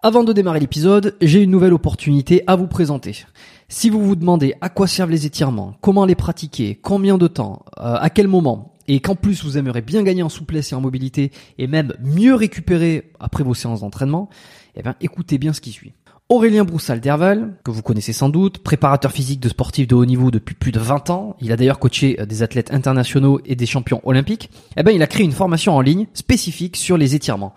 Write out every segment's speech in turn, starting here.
Avant de démarrer l'épisode, j'ai une nouvelle opportunité à vous présenter. Si vous vous demandez à quoi servent les étirements, comment les pratiquer, combien de temps, euh, à quel moment, et qu'en plus vous aimeriez bien gagner en souplesse et en mobilité, et même mieux récupérer après vos séances d'entraînement, eh bien écoutez bien ce qui suit. Aurélien Broussal-Derval, que vous connaissez sans doute, préparateur physique de sportifs de haut niveau depuis plus de 20 ans, il a d'ailleurs coaché euh, des athlètes internationaux et des champions olympiques, eh ben il a créé une formation en ligne spécifique sur les étirements.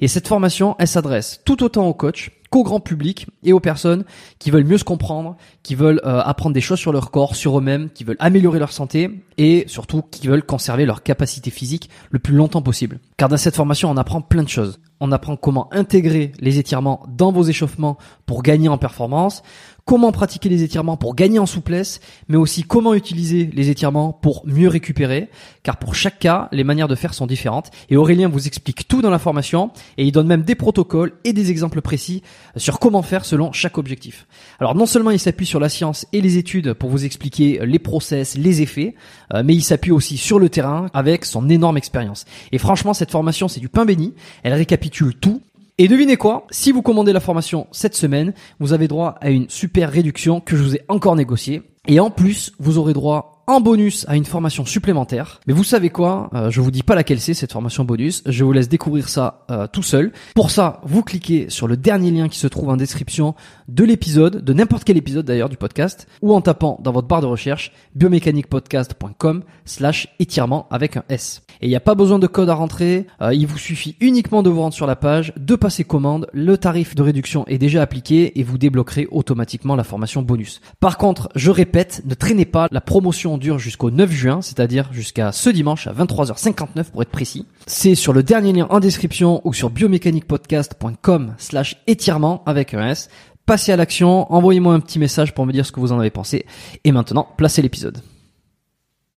Et cette formation, elle s'adresse tout autant aux coachs qu'au grand public et aux personnes qui veulent mieux se comprendre, qui veulent euh, apprendre des choses sur leur corps, sur eux-mêmes, qui veulent améliorer leur santé et surtout qui veulent conserver leur capacité physique le plus longtemps possible. Car dans cette formation, on apprend plein de choses. On apprend comment intégrer les étirements dans vos échauffements pour gagner en performance, comment pratiquer les étirements pour gagner en souplesse, mais aussi comment utiliser les étirements pour mieux récupérer, car pour chaque cas, les manières de faire sont différentes. Et Aurélien vous explique tout dans la formation, et il donne même des protocoles et des exemples précis sur comment faire selon chaque objectif. Alors non seulement il s'appuie sur la science et les études pour vous expliquer les process, les effets, euh, mais il s'appuie aussi sur le terrain avec son énorme expérience. Et franchement, cette formation, c'est du pain béni. Elle récapitule tout et devinez quoi Si vous commandez la formation cette semaine, vous avez droit à une super réduction que je vous ai encore négociée. Et en plus, vous aurez droit en bonus à une formation supplémentaire. Mais vous savez quoi euh, Je vous dis pas laquelle c'est cette formation bonus. Je vous laisse découvrir ça euh, tout seul. Pour ça, vous cliquez sur le dernier lien qui se trouve en description de l'épisode, de n'importe quel épisode d'ailleurs du podcast, ou en tapant dans votre barre de recherche biomécaniquepodcast.com slash étirement avec un S. Et il n'y a pas besoin de code à rentrer, euh, il vous suffit uniquement de vous rendre sur la page, de passer commande, le tarif de réduction est déjà appliqué et vous débloquerez automatiquement la formation bonus. Par contre, je répète, ne traînez pas, la promotion dure jusqu'au 9 juin, c'est-à-dire jusqu'à ce dimanche à 23h59 pour être précis. C'est sur le dernier lien en description ou sur biomécaniquepodcast.com slash étirement avec un S. Passez à l'action, envoyez-moi un petit message pour me dire ce que vous en avez pensé. Et maintenant, placez l'épisode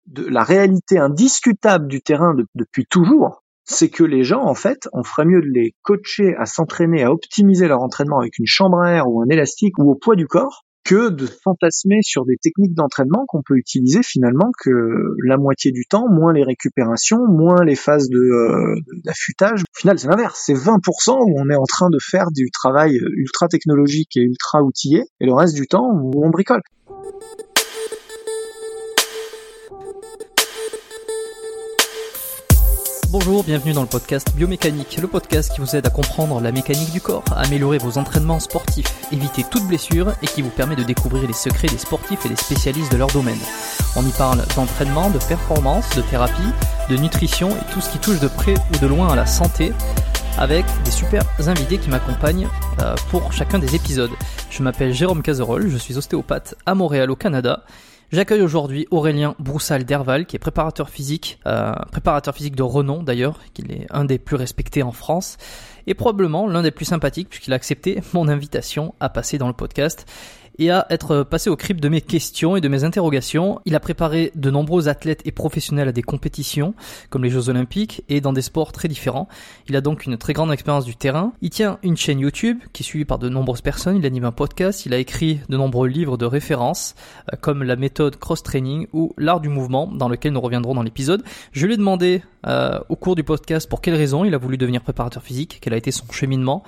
de la réalité indiscutable du terrain depuis toujours, c'est que les gens, en fait, on ferait mieux de les coacher à s'entraîner, à optimiser leur entraînement avec une chambre à air ou un élastique ou au poids du corps, que de fantasmer sur des techniques d'entraînement qu'on peut utiliser finalement que la moitié du temps, moins les récupérations, moins les phases de euh, d'affûtage. Au final, c'est l'inverse. C'est 20% où on est en train de faire du travail ultra technologique et ultra outillé, et le reste du temps où on bricole. Bonjour, bienvenue dans le podcast Biomécanique, le podcast qui vous aide à comprendre la mécanique du corps, à améliorer vos entraînements sportifs, éviter toute blessure et qui vous permet de découvrir les secrets des sportifs et des spécialistes de leur domaine. On y parle d'entraînement, de performance, de thérapie, de nutrition et tout ce qui touche de près ou de loin à la santé avec des super invités qui m'accompagnent euh, pour chacun des épisodes. Je m'appelle Jérôme Cazerolle, je suis ostéopathe à Montréal au Canada J'accueille aujourd'hui Aurélien Broussal d'Herval, qui est préparateur physique, euh, préparateur physique de renom d'ailleurs, qu'il est un des plus respectés en France, et probablement l'un des plus sympathiques puisqu'il a accepté mon invitation à passer dans le podcast et à être passé au crible de mes questions et de mes interrogations. Il a préparé de nombreux athlètes et professionnels à des compétitions, comme les Jeux Olympiques, et dans des sports très différents. Il a donc une très grande expérience du terrain. Il tient une chaîne YouTube qui est suivie par de nombreuses personnes. Il anime un podcast. Il a écrit de nombreux livres de référence, euh, comme la méthode cross-training ou l'art du mouvement, dans lequel nous reviendrons dans l'épisode. Je lui ai demandé euh, au cours du podcast pour quelles raisons il a voulu devenir préparateur physique, quel a été son cheminement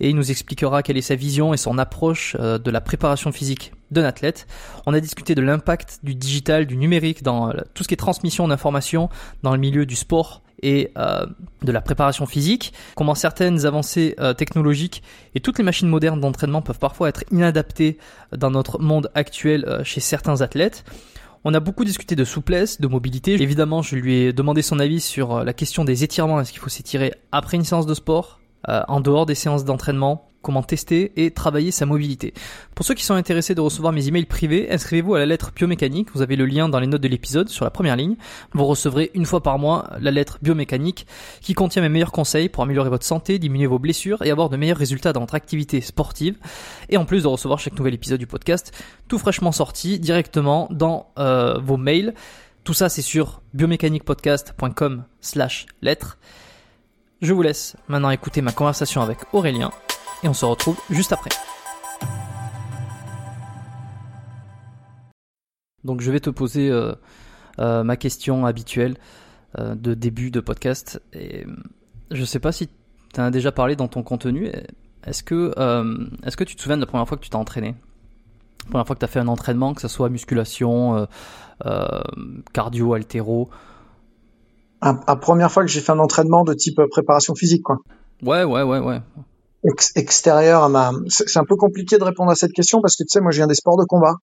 et il nous expliquera quelle est sa vision et son approche euh, de la préparation physique d'un athlète. On a discuté de l'impact du digital, du numérique dans euh, tout ce qui est transmission d'informations dans le milieu du sport et euh, de la préparation physique, comment certaines avancées technologiques et toutes les machines modernes d'entraînement peuvent parfois être inadaptées dans notre monde actuel chez certains athlètes. On a beaucoup discuté de souplesse, de mobilité. Évidemment, je lui ai demandé son avis sur la question des étirements. Est-ce qu'il faut s'étirer après une séance de sport, euh, en dehors des séances d'entraînement comment tester et travailler sa mobilité. Pour ceux qui sont intéressés de recevoir mes emails privés, inscrivez-vous à la lettre biomécanique. Vous avez le lien dans les notes de l'épisode sur la première ligne. Vous recevrez une fois par mois la lettre biomécanique qui contient mes meilleurs conseils pour améliorer votre santé, diminuer vos blessures et avoir de meilleurs résultats dans votre activité sportive. Et en plus de recevoir chaque nouvel épisode du podcast, tout fraîchement sorti directement dans euh, vos mails. Tout ça, c'est sur biomécaniquepodcast.com slash lettres. Je vous laisse maintenant écouter ma conversation avec Aurélien et on se retrouve juste après. Donc je vais te poser euh, euh, ma question habituelle euh, de début de podcast. Et je sais pas si tu as déjà parlé dans ton contenu. Est-ce que, est-ce que tu te souviens de la première fois que tu t'es entraîné? La première fois que tu as fait un entraînement, que ce soit musculation, cardio, altéro La première fois que j'ai fait un entraînement de type préparation physique, quoi. Ouais, ouais, ouais, ouais extérieur à ma. C'est un peu compliqué de répondre à cette question parce que tu sais, moi, je viens des sports de combat.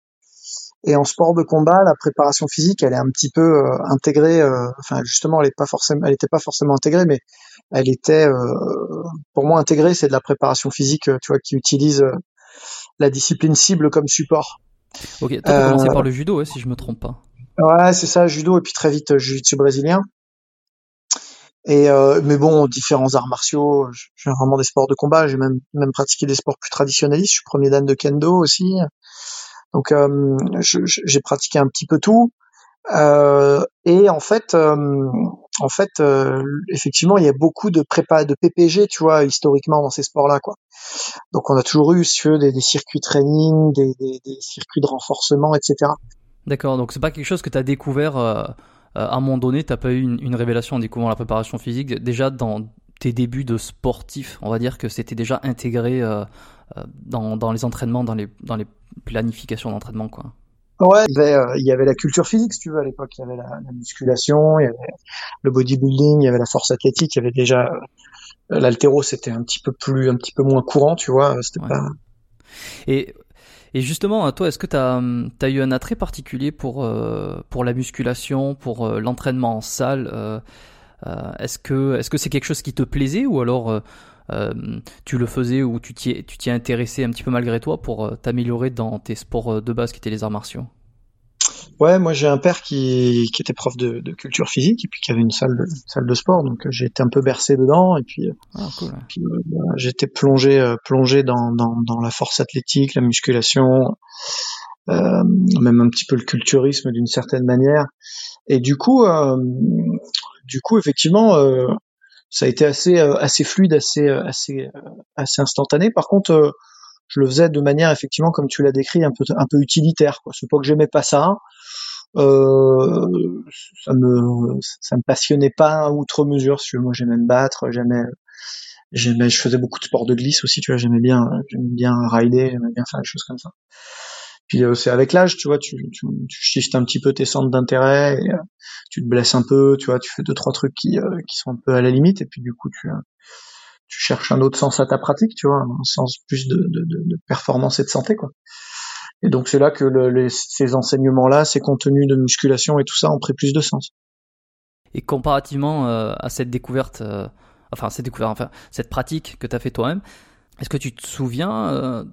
Et en sport de combat, la préparation physique, elle est un petit peu euh, intégrée. Euh, enfin, justement, elle est pas forcément, elle était pas forcément intégrée, mais elle était, euh, pour moi, intégrée. C'est de la préparation physique, tu vois, qui utilise la discipline cible comme support. Ok, t'as commencé par le judo, si je me trompe pas. Ouais, c'est ça, judo et puis très vite jiu-jitsu brésilien. Et euh, mais bon, différents arts martiaux, j'ai vraiment des sports de combat, j'ai même même pratiqué des sports plus traditionnalistes. Je suis premier dan de kendo aussi, donc euh, j'ai pratiqué un petit peu tout. Euh, et en fait, euh, en fait, euh, effectivement, il y a beaucoup de prépa, de PPG, tu vois, historiquement dans ces sports-là, quoi. Donc, on a toujours eu, si des, des circuits training, des, des, des, circuits de renforcement, etc. D'accord. Donc, c'est pas quelque chose que tu as découvert euh, à un moment donné, t'as pas eu une, révélation en découvrant la préparation physique Déjà dans tes débuts de sportif, on va dire que c'était déjà intégré euh, euh, dans, dans, les entraînements, dans les, dans les planifications d'entraînement, quoi. Ouais, il y, avait, il y, avait, la culture physique, si tu veux, à l'époque. Il y avait la, musculation, il y avait le bodybuilding, il y avait la force athlétique, il y avait déjà l'altéro, c'était un petit peu plus, un petit peu moins courant, tu vois. C'était pas. Et et justement, toi, est-ce que tu as, as, eu un attrait particulier pour, euh, la musculation, pour euh, l'entraînement en salle euh, Est-ce que c'est quelque chose qui te plaisait ou alors tu le faisais ou tu t'y tu intéressé un petit peu malgré toi pour t'améliorer dans tes sports de base qui étaient les arts martiaux? Ouais, moi j'ai un père qui, qui était prof de, de, culture physique et puis qui avait une salle de, salle de sport, donc euh, j'ai été un peu bercé dedans et puis, euh, ah, cool. puis euh, j'étais plongé plongé dans, dans, dans, la force athlétique, la musculation, euh, même un petit peu le culturisme d'une certaine manière. Et du coup, euh, du coup effectivement, ça a été assez assez fluide, assez assez assez instantané. Par contre je le faisais de manière effectivement comme tu l'as décrit un peu un peu utilitaire quoi. C'est pas que j'aimais pas ça. Euh, ça me ça me passionnait pas outre mesure moi j'aimais me battre j'aimais j'aimais je faisais beaucoup de sport de glisse aussi tu vois. J'aimais bien j'aimais bien rider j'aimais bien faire des choses comme ça. Puis euh, c'est avec l'âge tu vois tu, tu, tu shiftes un petit peu tes centres d'intérêt euh, tu te blesses un peu tu vois. Tu fais deux trois trucs qui euh, qui sont un peu à la limite et puis du coup tu tu cherches un autre sens à ta pratique, tu vois, un sens plus de, de, performance et de santé, quoi. Et donc c'est là que ces enseignements-là, ces contenus de musculation et tout ça ont pris plus de sens. Et comparativement euh, à cette découverte, euh, enfin cette découverte, enfin cette pratique que tu as fait toi-même, est-ce que tu te souviens euh,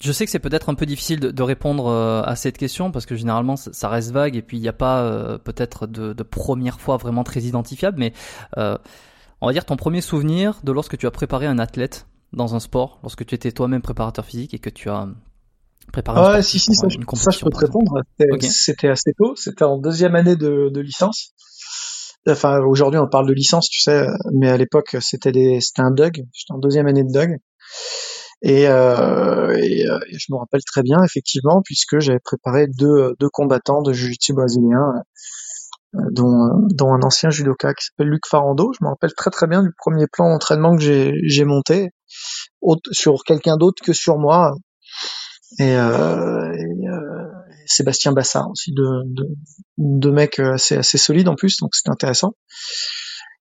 Je sais que c'est peut-être un peu difficile de, de répondre à cette question parce que généralement ça, reste vague et puis il n'y a pas peut-être de, de, première fois vraiment très identifiable, mais on va dire ton premier souvenir de lorsque tu as préparé un athlète dans un sport, lorsque tu étais toi-même préparateur physique et que tu as préparé un ouais, si, si, ça, une ça, je peux te répondre. C'était assez tôt, c'était en deuxième année de, de licence. Enfin, aujourd'hui, on parle de licence, tu sais, mais à l'époque, c'était un Doug. J'étais en deuxième année de Doug. Et, euh, et, euh, et, je me rappelle très bien, effectivement, puisque j'avais préparé deux, deux combattants de jiu-jitsu brésilien euh, dont, dont, un ancien judoka qui s'appelle Luc Farando. Je me rappelle très très bien du premier plan d'entraînement que j'ai monté sur quelqu'un d'autre que sur moi. Et, euh, et euh, Sébastien Bassard aussi, deux, deux, mecs assez, assez solides en plus, donc c'était intéressant.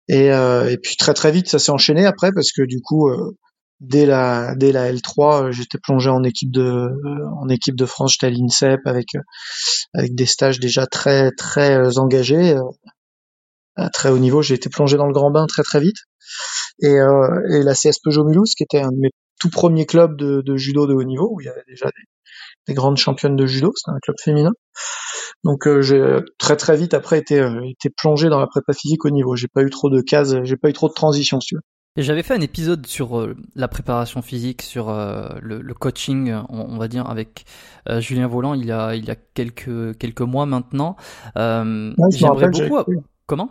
Et, euh, et puis très très vite ça s'est enchaîné après parce que du coup euh, dès la dès la L3, euh, j'étais plongé en équipe de euh, en équipe de France, j'étais à l'INSEP avec euh, avec des stages déjà très très engagés à très haut niveau. J'ai été plongé dans le grand bain très très vite. Et, et la CS Peugeot Mulhouse, qui était un de mes tout premier club de, de, judo de haut niveau où il y avait déjà des, des grandes championnes de judo. C'était un club féminin. Donc euh, j'ai très très vite après été, euh, été plongé dans la prépa physique au niveau. J'ai pas eu trop de cases, j'ai pas eu trop de transition, si tu veux. Et j'avais fait un épisode sur euh, la préparation physique, sur le, le, coaching, on, va dire, avec Julien Volant il y a, il y a quelques, quelques mois maintenant. J'aimerais beaucoup. Comment?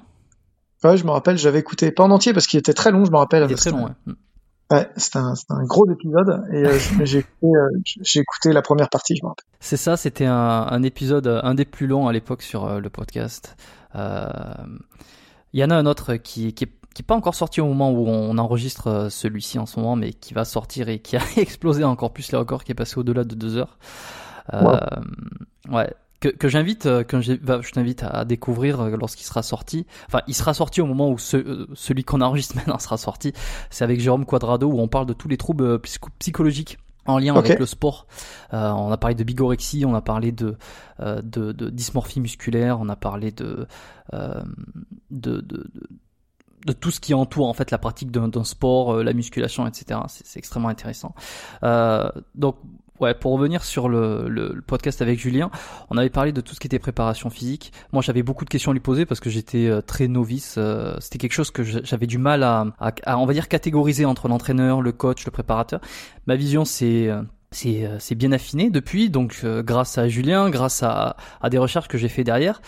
Ouais, je me rappelle, j'avais écouté, pas en entier parce qu'il était très long, je me rappelle. Il était très long, ouais. Ouais, c'était un, un, gros épisode et euh, j'ai écouté, euh, écouté, la première partie, je me rappelle. C'est ça, c'était un, un, épisode, un des plus longs à l'époque sur euh, le podcast. Il y en a un autre qui, qui, qui est pas encore sorti au moment où on enregistre celui-ci en ce moment, mais qui va sortir et qui a explosé encore plus les records, qui est passé au-delà de deux heures. Ouais, que, que j'invite, euh, que bah, je t'invite à découvrir euh, lorsqu'il sera sorti. Enfin, il sera sorti au moment où ce, euh, celui qu'on enregistre maintenant sera sorti. C'est avec Jérôme Quadrado où on parle de tous les troubles psychologiques en lien avec le sport. Euh, on a parlé de bigorexie, on a parlé de, euh, de, de, dysmorphie musculaire, on a parlé de, euh, de, de, de, tout ce qui entoure en fait la pratique d'un sport, la musculation, etc. C'est extrêmement intéressant. donc Ouais, pour revenir sur le, le, podcast avec Julien, on avait parlé de tout ce qui était préparation physique. Moi, j'avais beaucoup de questions à lui poser parce que j'étais euh, très novice. Euh, c'était quelque chose que j'avais du mal à, à, on va dire, catégoriser entre l'entraîneur, le coach, le préparateur. Ma vision, c'est euh, c'est bien affiné depuis, donc grâce à Julien, grâce à, à des recherches que j'ai fait derrière.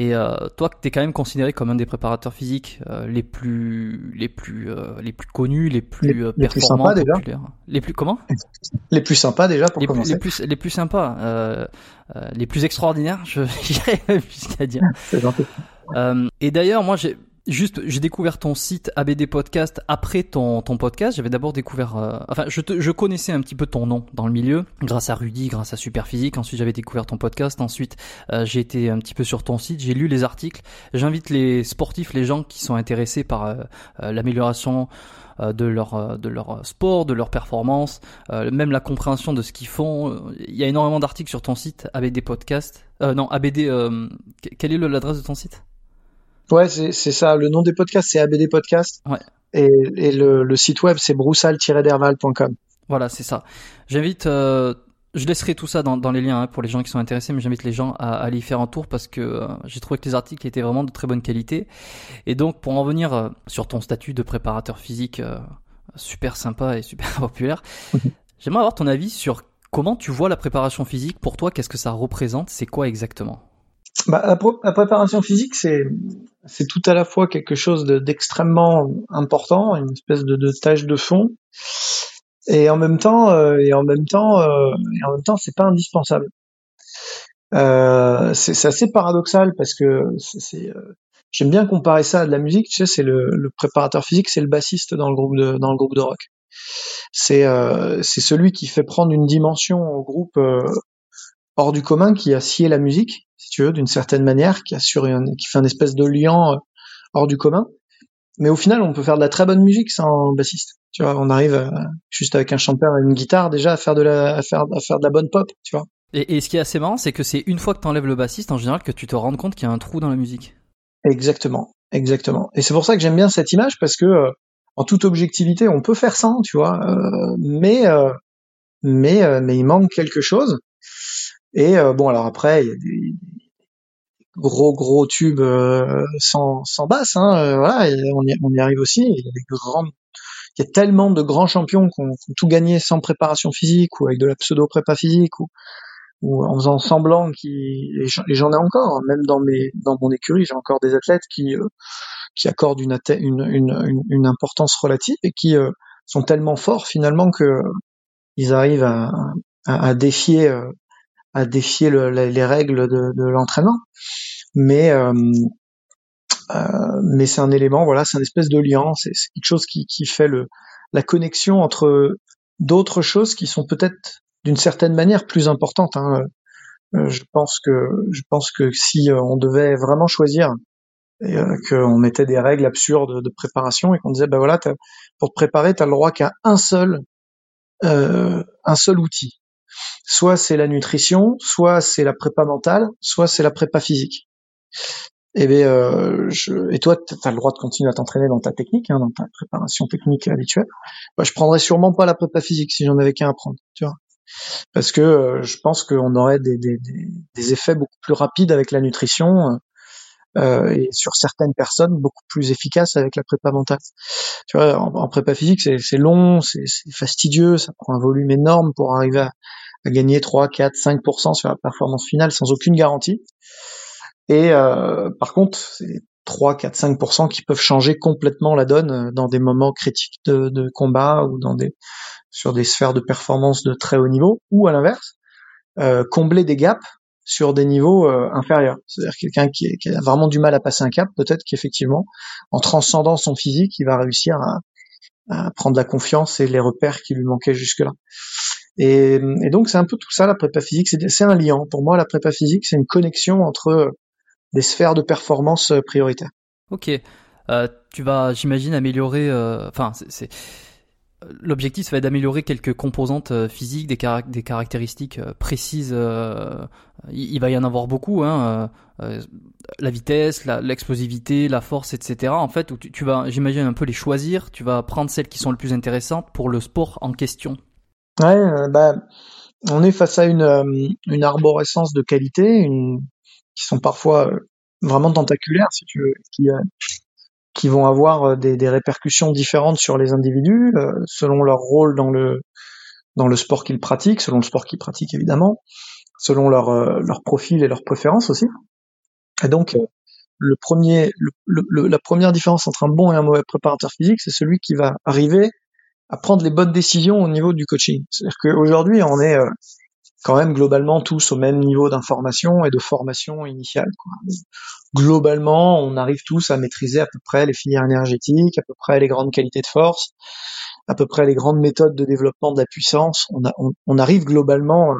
Et euh, toi, tu es quand même considéré comme un des préparateurs physiques euh, les plus les plus euh, les plus connus, les plus les, performants, les plus sympas déjà. Les plus comment? Les plus sympas déjà pour les commencer. les plus les plus sympas, les plus extraordinaires, je dirais jusqu'à dire. et d'ailleurs, moi j'ai Juste, j'ai découvert ton site ABD Podcast après ton, podcast. J'avais d'abord découvert, euh, enfin, je, te, je connaissais un petit peu ton nom dans le milieu, grâce à Rudy, grâce à Superphysique. Ensuite, j'avais découvert ton podcast. Ensuite, euh, j'ai été un petit peu sur ton site. J'ai lu les articles. J'invite les sportifs, les gens qui sont intéressés par euh, l'amélioration de leur de leur sport, de leur performance, même la compréhension de ce qu'ils font. Il y a énormément d'articles sur ton site ABD Podcast. non, ABD. quelle est l'adresse de ton site? Ouais, c'est ça. Le nom des podcasts, c'est ABD Podcast. Ouais. Et, et le, le, site web, c'est broussal-derval.com. Voilà, c'est ça. J'invite, euh, je laisserai tout ça dans, dans les liens hein, pour les gens qui sont intéressés, mais j'invite les gens à, à, aller y faire un tour parce que euh, j'ai trouvé que les articles étaient vraiment de très bonne qualité. Et donc, pour en venir euh, sur ton statut de préparateur physique, super sympa et super populaire, j'aimerais avoir ton avis sur comment tu vois la préparation physique. Pour toi, qu'est-ce que ça représente? C'est quoi exactement? Bah, la, préparation physique, c'est c'est tout à la fois quelque chose d'extrêmement important, une espèce de, tâche de fond, et en même temps, euh, et en même temps, euh, et en même temps, c'est pas indispensable. Euh, c'est assez paradoxal parce que c'est euh, j'aime bien comparer ça à de la musique. Tu sais, c'est le, le, préparateur physique, c'est le bassiste dans le groupe de dans le groupe de rock. C'est euh, c'est celui qui fait prendre une dimension au groupe hors du commun, qui a scié la musique si tu veux, d'une certaine manière, qui assure qui fait un espèce de lien euh, hors du commun. Mais au final, on peut faire de la très bonne musique sans bassiste. Tu vois, on arrive juste avec un chanteur et une guitare déjà à faire de la, à faire, à faire de la bonne pop, tu vois. Et, et ce qui est assez marrant, c'est que c'est une fois que tu enlèves le bassiste, en général, que tu te rends compte qu'il y a un trou dans la musique. Exactement, exactement. Et c'est pour ça que j'aime bien cette image parce que, euh, en toute objectivité, on peut faire ça, tu vois, euh, mais, mais, mais il manque quelque chose. Et bon, alors après, il y a des, gros gros tubes euh, sans, sans basse. Hein, euh, voilà, on, y, on y arrive aussi. Il y a des grands, il y a tellement de grands champions qui ont, tout gagné sans préparation physique ou avec de la pseudo prépa physique ou, ou en faisant semblant et j'en ai encore hein, même dans mes dans mon écurie j'ai encore des athlètes qui euh, qui accordent une, une, une, une, importance relative et qui sont tellement forts finalement que ils arrivent à, à, à défier à défier le, les règles de, de l'entraînement mais euh, euh, mais c'est un élément, voilà, c'est une espèce de lien, c'est quelque chose qui, qui fait le, la connexion entre d'autres choses qui sont peut-être d'une certaine manière plus importantes. Hein. Euh, je pense que je pense que si on devait vraiment choisir et qu'on mettait des règles absurdes de préparation et qu'on disait ben voilà pour te préparer tu as le droit qu'à un seul euh, un seul outil soit c'est la nutrition soit c'est la prépa mentale soit c'est la prépa physique Et, eh bien, je, et toi, tu as le droit de continuer à t'entraîner dans ta technique, hein, dans ta préparation technique habituelle. Bah, je prendrais sûrement pas la prépa physique si j'en avais qu'un à prendre, tu vois. Parce que je pense qu'on aurait des, des, des, effets beaucoup plus rapides avec la nutrition euh, et sur certaines personnes beaucoup plus efficaces avec la prépa mentale. Tu vois, en, prépa physique, c'est long, c'est fastidieux, ça prend un volume énorme pour arriver à, à gagner 3, 4, 5% sur la performance finale sans aucune garantie. Et euh, par contre, c'est 3, 4, 5% qui peuvent changer complètement la donne euh, dans des moments critiques de, combat ou dans des sur des sphères de performance de très haut niveau, ou à l'inverse, euh, combler des gaps sur des niveaux euh, inférieurs. C'est-à-dire quelqu'un qui, a vraiment du mal à passer un cap, peut-être qu'effectivement, en transcendant son physique, il va réussir à, prendre la confiance et les repères qui lui manquaient jusque-là. Et, donc c'est un peu tout ça la prépa physique, c'est un lien. Pour moi, la prépa physique, c'est une connexion entre des sphères de performance euh, prioritaires. Ok, euh, tu vas, j'imagine, améliorer. Euh, enfin, c'est L'objectif, ça va être d'améliorer quelques composantes euh, physiques, des, caractéristiques euh, précises. Euh, il, va y en avoir beaucoup, hein, la vitesse, l'explosivité, la, force, etc. En fait, où tu, vas, j'imagine, un peu les choisir. Tu vas prendre celles qui sont les plus intéressantes pour le sport en question. Ouais, bah, on est face à une, une arborescence de qualité, qui sont parfois vraiment tentaculaires, si tu veux, qui, qui vont avoir euh, des, des, répercussions différentes sur les individus euh, selon leur rôle dans le dans le sport qu'ils pratiquent, selon le sport qu'ils pratiquent évidemment, selon leur euh, leur profil et leurs préférences aussi. Et donc le premier, le, la première différence entre un bon et un mauvais préparateur physique, c'est celui qui va arriver à prendre les bonnes décisions au niveau du coaching. C'est-à-dire qu'aujourd'hui, on est quand même globalement tous au même niveau d'information et de formation initiale. Quoi. Globalement, on arrive tous à maîtriser à peu près les filières énergétiques, à peu près les grandes qualités de force, à peu près les grandes méthodes de développement de la puissance. On, arrive globalement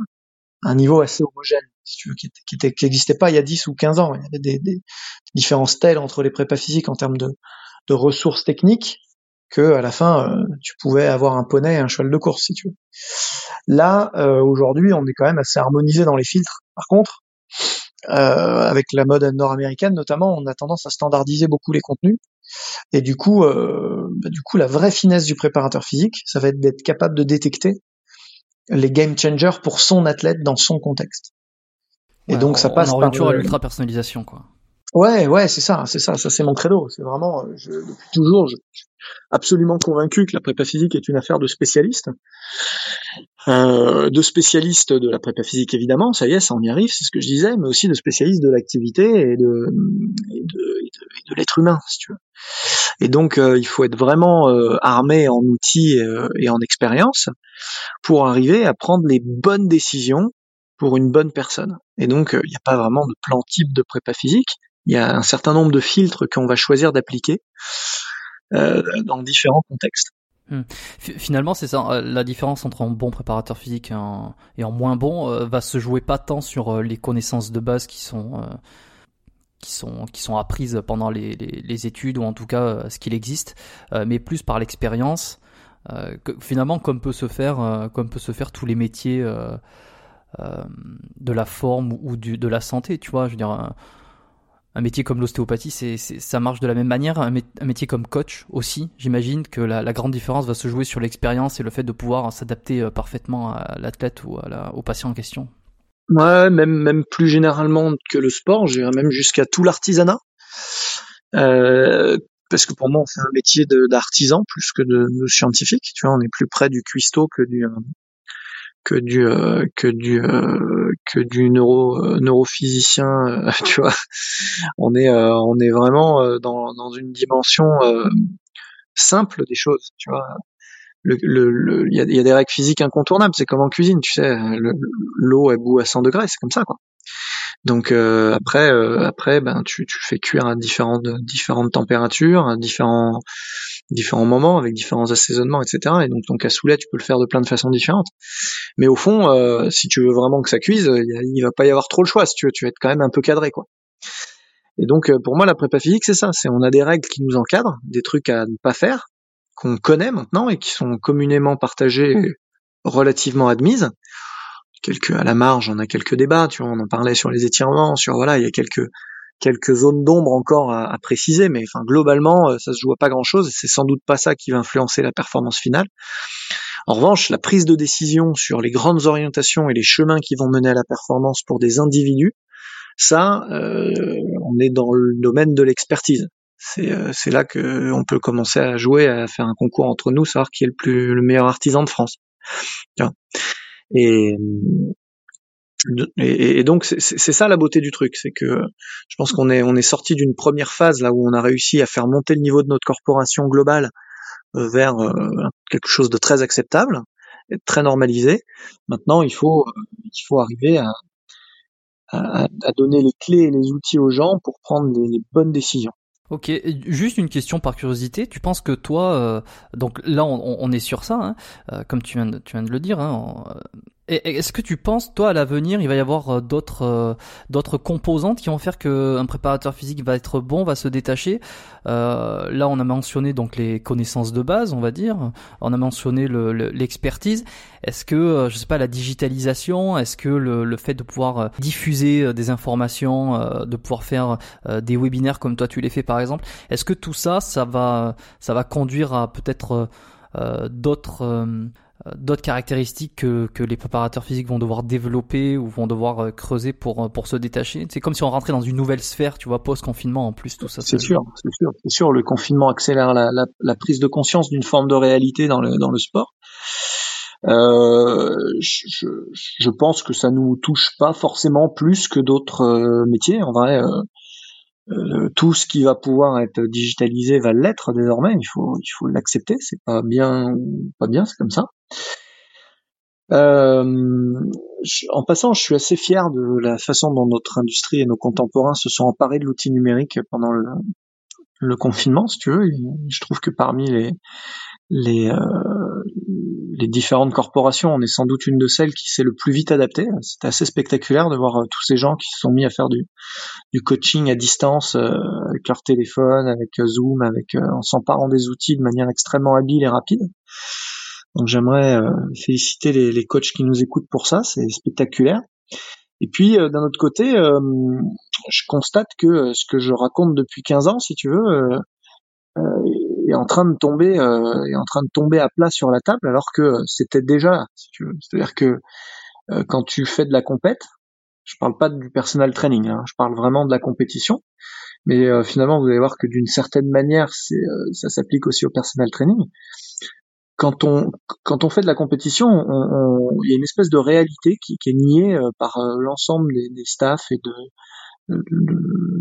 à un niveau assez homogène, si tu veux, qui n'existait pas il y a 10 ou 15 ans. Il y avait des, des différences telles entre les prépas physiques en termes de, de ressources techniques que à la fin euh, tu pouvais avoir un poney et un cheval de course si tu veux. Là euh, aujourd'hui on est quand même assez harmonisé dans les filtres. Par contre, euh, avec la mode nord-américaine notamment, on a tendance à standardiser beaucoup les contenus et du coup, bah, du coup la vraie finesse du préparateur physique, ça va être d'être capable de détecter les game changers pour son athlète dans son contexte. Et donc ça passe par l'ultra personnalisation quoi. Ouais, ouais, c'est ça, c'est ça, ça c'est mon credo. C'est vraiment, je, depuis toujours, je, absolument convaincu que la prépa physique est une affaire de spécialistes, euh, de spécialistes de la prépa physique évidemment, ça y est, ça on y arrive, c'est ce que je disais, mais aussi de spécialistes de l'activité et de, de, l'être humain, si tu veux. Et donc euh, il faut être vraiment euh, armé en outils et en expérience pour arriver à prendre les bonnes décisions pour une bonne personne. Et donc il n'y a pas vraiment de plan type de prépa physique, il y a un certain nombre de filtres qu'on va choisir d'appliquer dans différents contextes. Hmm. Finalement, c'est ça. Euh, la différence entre un bon préparateur physique et un, moins bon euh, va se jouer pas tant sur les connaissances de base qui sont qui sont qui sont apprises pendant les, études ou en tout cas ce qu'il existe, mais plus par l'expérience. finalement, comme peut se faire comme peut se faire tous les métiers de la forme ou de la santé. Tu vois, je veux dire métier comme l'ostéopathie, c'est, ça marche de la même manière. Un, métier comme coach aussi, j'imagine que la, grande différence va se jouer sur l'expérience et le fait de pouvoir s'adapter euh, parfaitement à l'athlète ou au patient en question. Ouais, même, même plus généralement que le sport, j'irais même jusqu'à tout l'artisanat. Euh, parce que pour moi, on fait un métier d'artisan plus que de, de, scientifique. Tu vois, on est plus près du cuistot que du, que du euh, que du euh, que du neuro euh, neurophysicien tu vois. On est on est vraiment dans dans une dimension simple des choses tu vois. Le le il y a, y a, des règles physiques incontournables c'est comme en cuisine tu sais l'eau est bout à 100 degrés c'est comme ça quoi donc après après ben tu tu fais cuire à différentes différentes températures à différents différents moments, avec différents assaisonnements, etc. Et donc ton cassoulet, tu peux le faire de plein de façons différentes. Mais au fond, euh, si tu veux vraiment que ça cuise, il, va pas y avoir trop le choix. Si tu veux, tu vas être quand même un peu cadré, quoi. Et donc euh, pour moi, la prépa physique, c'est ça. C'est on a des règles qui nous encadrent, des trucs à ne pas faire, qu'on connaît maintenant et qui sont communément partagés, relativement admises. Quelques à la marge, on a quelques débats. Tu vois, on en parlait sur les étirements, sur voilà, il y a quelques quelques zones d'ombre encore à, à, préciser, mais enfin globalement, ça se joue à pas grand-chose c'est sans doute pas ça qui va influencer la performance finale. En revanche, la prise de décision sur les grandes orientations et les chemins qui vont mener à la performance pour des individus, ça, euh, on est dans le domaine de l'expertise. C'est euh, là que on peut commencer à jouer, à faire un concours entre nous, savoir qui est le plus le meilleur artisan de France. Et, et, donc c'est ça la beauté du truc, c'est que je pense qu'on est on est sorti d'une première phase là où on a réussi à faire monter le niveau de notre corporation globale euh, vers euh, quelque chose de très acceptable, très normalisé. Maintenant, il faut il faut arriver à, à, à, donner les clés et les outils aux gens pour prendre les, bonnes décisions. Ok, juste une question par curiosité. Tu penses que toi, euh, donc là on, est sur ça, hein, euh, comme tu viens, de, tu viens de le dire, hein, est-ce que tu penses, toi, à l'avenir, il va y avoir euh, d'autres euh, d'autres composantes qui vont faire qu'un préparateur physique va être bon, va se détacher? Euh, Là, on a mentionné donc les connaissances de base, on va dire. On a mentionné l'expertise. Le, est-ce que, je sais pas, la digitalisation, est-ce que le, le, fait de pouvoir diffuser des informations, de pouvoir faire des webinaires comme toi tu les fais par exemple, est-ce que tout ça, ça va ça va conduire à peut-être d'autres d'autres caractéristiques que, que, les préparateurs physiques vont devoir développer ou vont devoir euh, creuser pour euh, pour se détacher. C'est comme si on rentrait dans une nouvelle sphère, tu vois, post confinement en plus tout ça. C'est sûr, c'est sûr, c'est sûr. Le confinement accélère la, la, la prise de conscience d'une forme de réalité dans le dans le sport. Euh, je, je, pense que ça nous touche pas forcément plus que d'autres métiers. En vrai, euh, tout ce qui va pouvoir être digitalisé va l'être désormais. Il faut il faut l'accepter. C'est pas bien pas bien, c'est comme ça. Euh, en passant, je suis assez fier de la façon dont notre industrie et nos contemporains se sont emparés de l'outil numérique pendant le, le, confinement, si tu veux. je trouve que parmi les les, euh, les différentes corporations, on est sans doute une de celles qui s'est le plus vite adaptée. C'était assez spectaculaire de voir euh, tous ces gens qui se sont mis à faire du, coaching à distance euh, avec leur téléphone, avec Zoom, avec en s'emparant des outils de manière extrêmement habile et rapide. Donc j'aimerais euh, féliciter les, les, coachs qui nous écoutent pour ça, c'est spectaculaire. Et puis euh, d'un autre côté, euh, je constate que ce que je raconte depuis 15 ans, si tu veux, est en train de tomber, est en train de tomber à plat sur la table, alors que c'était déjà, si tu veux. C'est-à-dire que quand tu fais de la compète, je parle pas du personal training, hein, je parle vraiment de la compétition. Mais finalement, vous allez voir que d'une certaine manière, ça s'applique aussi au personal training quand on quand on fait de la compétition, il y a une espèce de réalité qui, qui est niée euh, par euh, l'ensemble des, des staffs et de,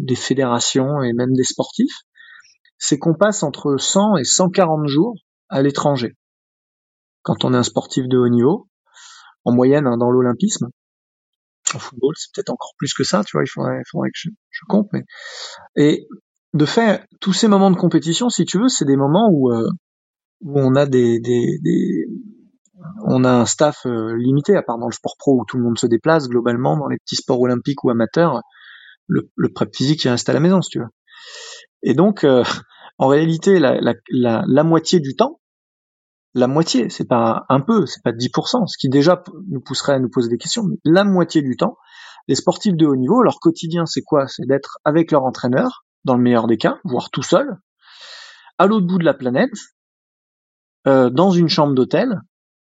des fédérations et même des sportifs. C'est qu'on passe entre 100 et 140 jours à l'étranger. Quand on est un sportif de haut niveau, en moyenne hein, dans l'olympisme, en football c'est peut-être encore plus que ça, tu vois. Il faudrait, il faudrait que je, je compte, mais et de faire tous ces moments de compétition, si tu veux, c'est des moments où euh, où on a des, des, des on a un staff euh, limité, à part dans le sport pro où tout le monde se déplace globalement, dans les petits sports olympiques ou amateurs, le, le prep physique il reste à la maison si tu veux. Et donc, euh, en réalité, la, moitié du temps, la moitié, c'est pas un peu, c'est pas 10%, ce qui déjà nous pousserait à nous poser des questions, mais la moitié du temps, les sportifs de haut niveau, leur quotidien c'est quoi? C'est d'être avec leur entraîneur, dans le meilleur des cas, voire tout seul, à l'autre bout de la planète, euh, dans une chambre d'hôtel,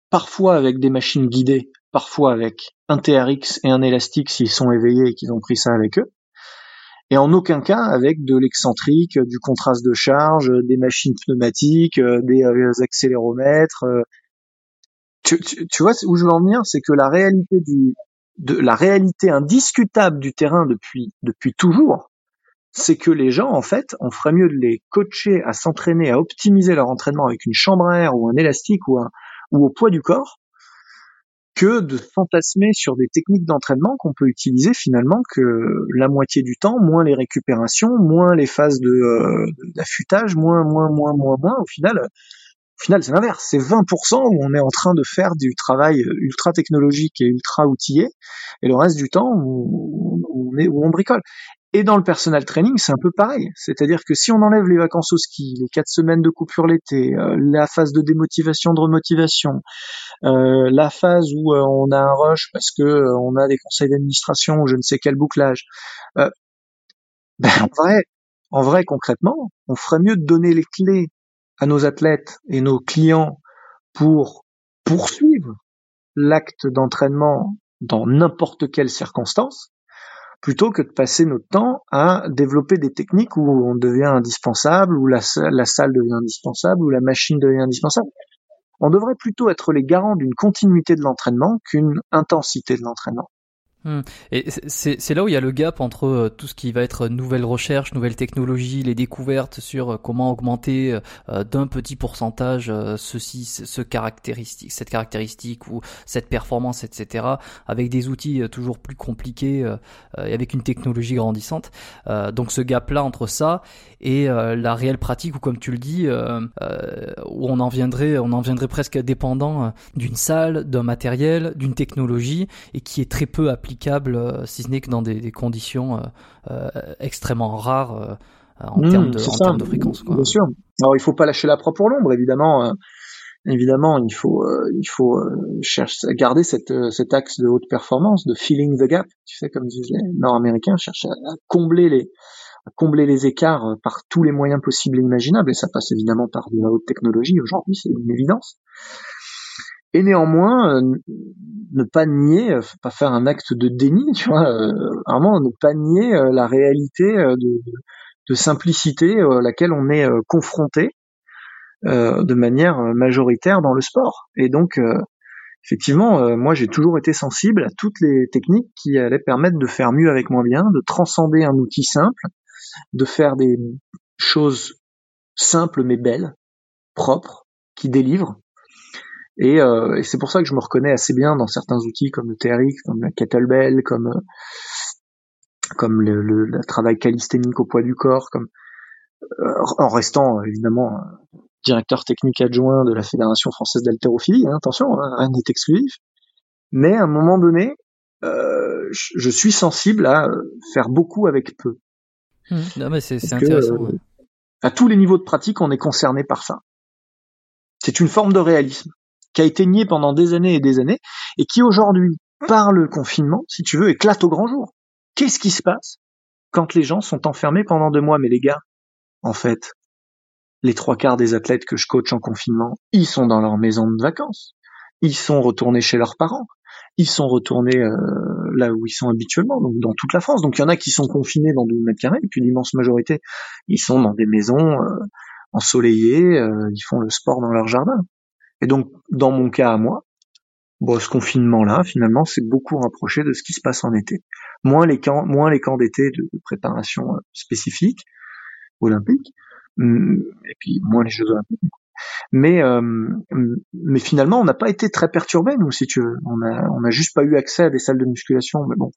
parfois avec des machines guidées, parfois avec un TRX et un élastique s'ils sont éveillés et qu'ils ont pris ça avec eux, et en aucun cas avec de l'excentrique, du contraste de charge, des machines pneumatiques, euh, des euh, accéléromètres. Tu, tu, vois où je veux en venir, c'est que la réalité du, de la réalité indiscutable du terrain depuis depuis toujours, c'est que les gens, en fait, on ferait mieux de les coacher à s'entraîner, à optimiser leur entraînement avec une chambre à air ou un élastique ou, un, ou au poids du corps, que de fantasmer sur des techniques d'entraînement qu'on peut utiliser finalement que la moitié du temps, moins les récupérations, moins les phases de euh, d'affûtage, moins, moins, moins, moins, moins. Au final, au final, c'est l'inverse. C'est 20% où on est en train de faire du travail ultra technologique et ultra outillé, et le reste du temps on est où on bricole. Et dans le personal training, c'est un peu pareil. C'est-à-dire que si on enlève les vacances au ski, les quatre semaines de coupure l'été, euh, la phase de démotivation, de remotivation, euh, la phase où euh, on a un rush parce que on a des conseils d'administration ou je ne sais quel bouclage, Ben, en vrai, en vrai, concrètement, on ferait mieux de donner les clés à nos athlètes et nos clients pour poursuivre l'acte d'entraînement dans n'importe quelle circonstance, plutôt que de passer notre temps à développer des techniques où on devient indispensable, où la, salle devient indispensable, où la machine devient indispensable. On devrait plutôt être les garants d'une continuité de l'entraînement qu'une intensité de l'entraînement. Hmm. Et c'est là où il y a le gap entre euh, tout ce qui va être nouvelles recherches, nouvelles technologies, les découvertes sur euh, comment augmenter euh, d'un petit pourcentage ceci, ce caractéristique, cette caractéristique ou cette performance, etc. Avec des outils toujours plus compliqués et avec une technologie grandissante. donc ce gap-là entre ça et la réelle pratique, ou comme tu le dis, où on en viendrait, on en viendrait presque dépendant d'une salle, d'un matériel, d'une technologie et qui est très peu appliquée euh, si ce n'est que dans des, conditions euh, euh, extrêmement rares en, mmh, termes, de, de, fréquence. Bien sûr. Alors il faut pas lâcher la proie pour l'ombre, évidemment. évidemment, il faut il faut chercher garder cette, cet axe de haute performance, de filling the gap. Tu sais, comme disent les Nord-Américains, chercher à, combler les à combler les écarts par tous les moyens possibles et imaginables. Et ça passe évidemment par de la haute technologie. Aujourd'hui, c'est une évidence et néanmoins euh, ne pas nier, euh, pas faire un acte de déni, tu vois, euh, vraiment ne pas nier la réalité de, de simplicité à laquelle on est confronté de manière majoritaire dans le sport. Et donc, effectivement, moi j'ai toujours été sensible à toutes les techniques qui allaient permettre de faire mieux avec moins bien, de transcender un outil simple, de faire des choses simples mais belles, propres, qui délivrent, et, euh, et c'est pour ça que je me reconnais assez bien dans certains outils comme le TRX, comme la kettlebell, comme euh, comme le, le, travail calisthénique au poids du corps, comme euh, en restant évidemment directeur technique adjoint de la Fédération française d'haltérophilie. Hein, attention, hein, rien n'est exclusif. Mais à un moment donné, euh, je, suis sensible à faire beaucoup avec peu. Mmh. non, mais c'est intéressant. À tous les niveaux de pratique, on est concerné par ça. C'est une forme de réalisme qui a été nié pendant des années et des années, et qui aujourd'hui, par le confinement, si tu veux, éclate au grand jour. Qu'est-ce qui se passe quand les gens sont enfermés pendant deux mois? Mais les gars, en fait, les trois quarts des athlètes que je coach en confinement, ils sont dans leur maison de vacances. Ils sont retournés chez leurs parents. Ils sont retournés euh, là où ils sont habituellement, donc dans toute la France. Donc il y en a qui sont confinés dans 12 mètres carrés, et puis l'immense majorité, ils sont dans des maisons euh, ensoleillées, euh, ils font le sport dans leur jardin. Et donc, dans mon cas à moi, bon, ce confinement-là, finalement, c'est beaucoup rapproché de ce qui se passe en été. Moins les camps, moins les camps d'été de, préparation euh, spécifique, olympique, hum, et puis moins les Jeux olympiques. Mais, euh, mais finalement, on n'a pas été très perturbé, nous, si tu veux. On a, on a juste pas eu accès à des salles de musculation, mais bon,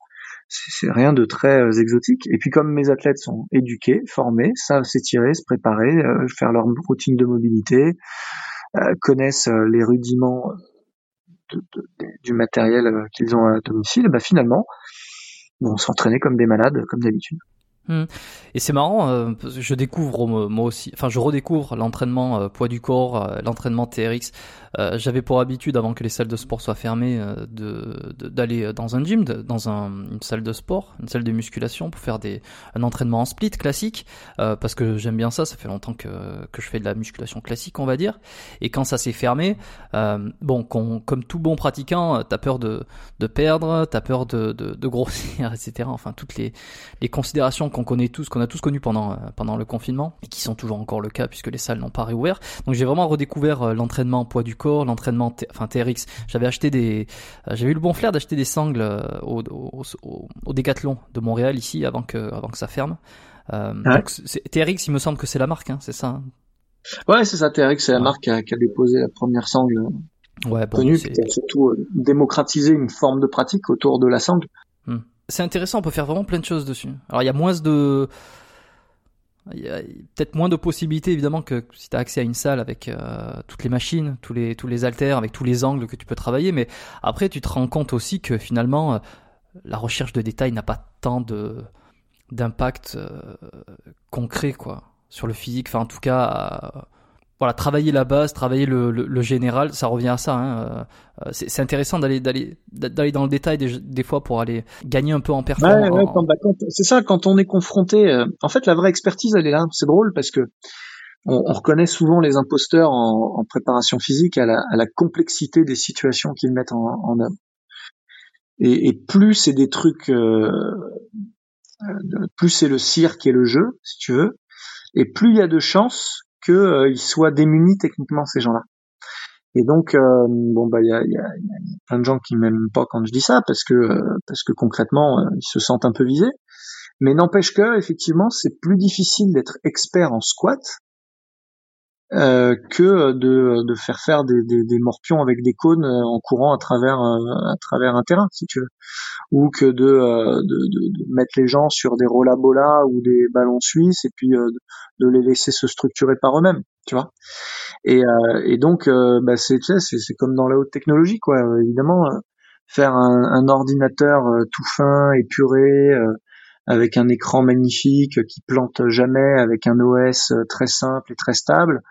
c'est rien de très euh, exotique. Et puis comme mes athlètes sont éduqués, formés, savent s'étirer, se préparer, faire leur routine de mobilité, euh, connaissent euh, les rudiments de, du matériel euh, qu'ils ont à domicile, bah finalement, vont s'entraîner comme des malades, comme d'habitude. Hmm. Et c'est marrant, euh, je découvre moi aussi, enfin je redécouvre l'entraînement euh, poids du corps, euh, l'entraînement TRX. J'avais pour habitude, avant que les salles de sport soient fermées, de d'aller dans un gym, dans un, une salle de sport, une salle de musculation pour faire des un entraînement en split classique, parce que j'aime bien ça. Ça fait longtemps que que je fais de la musculation classique, on va dire. Et quand ça s'est fermé, bon, comme tout bon pratiquant, t'as peur de de perdre, t'as peur de, de de grossir, etc. Enfin toutes les les considérations qu'on connaît tous, qu'on a tous connu pendant euh, pendant le confinement et qui sont toujours encore le cas puisque les salles n'ont pas réouvert. Donc j'ai vraiment redécouvert euh, l'entraînement poids du corps, l'entraînement enfin TRX. J'avais acheté des euh, j'avais eu le bon flair d'acheter des sangles au, au, au, Décathlon de Montréal ici avant que avant que ça ferme. donc TRX, il me semble que c'est la marque, hein, c'est ça. Hein? Ouais, c'est ça. TRX, c'est la marque qui a, qui a, déposé la première sangle ouais, bon, connue, qui a surtout démocratisé une forme de pratique autour de la sangle. Hmm c'est intéressant, on peut faire vraiment plein de choses dessus. Alors il y a moins de il y a peut-être moins de possibilités évidemment que si tu accès à une salle avec euh, toutes les machines, tous les tous les haltères, avec tous les angles que tu peux travailler mais après tu te rends compte aussi que finalement euh, la recherche de détails n'a pas tant de d'impact euh, concret quoi sur le physique, enfin en tout cas voilà, travailler la base, travailler le, le, général, ça revient à ça. Hein. Euh, c'est intéressant d'aller d'aller d'aller dans le détail des, des, fois pour aller gagner un peu en performance. Ouais, ouais, bah, c'est ça, quand on est confronté. Euh, en fait, la vraie expertise, elle est là. C'est drôle parce que on, on, reconnaît souvent les imposteurs en, en préparation physique à la, à la, complexité des situations qu'ils mettent en, en œuvre. Et, et, plus c'est des trucs, euh, plus c'est le cirque et le jeu, si tu veux, et plus il y a de chances qu'ils euh, soient démunis techniquement ces gens-là. Et donc, euh, bon bah il y a, plein de gens qui m'aiment pas quand je dis ça parce que euh, parce que concrètement ils se sentent un peu visés. Mais n'empêche que effectivement c'est plus difficile d'être expert en squat euh, que de, de faire faire des, des, des, morpions avec des cônes en courant à travers à travers un terrain si tu veux. Ou que de, de, de, de mettre les gens sur des rollabola ou des ballons suisses et puis de les laisser se structurer par eux-mêmes tu vois. Et, euh, et donc euh, bah c'est c'est comme dans la haute technologie quoi. Évidemment faire un, un ordinateur tout fin épuré avec un écran magnifique qui plante jamais avec un OS très simple et très stable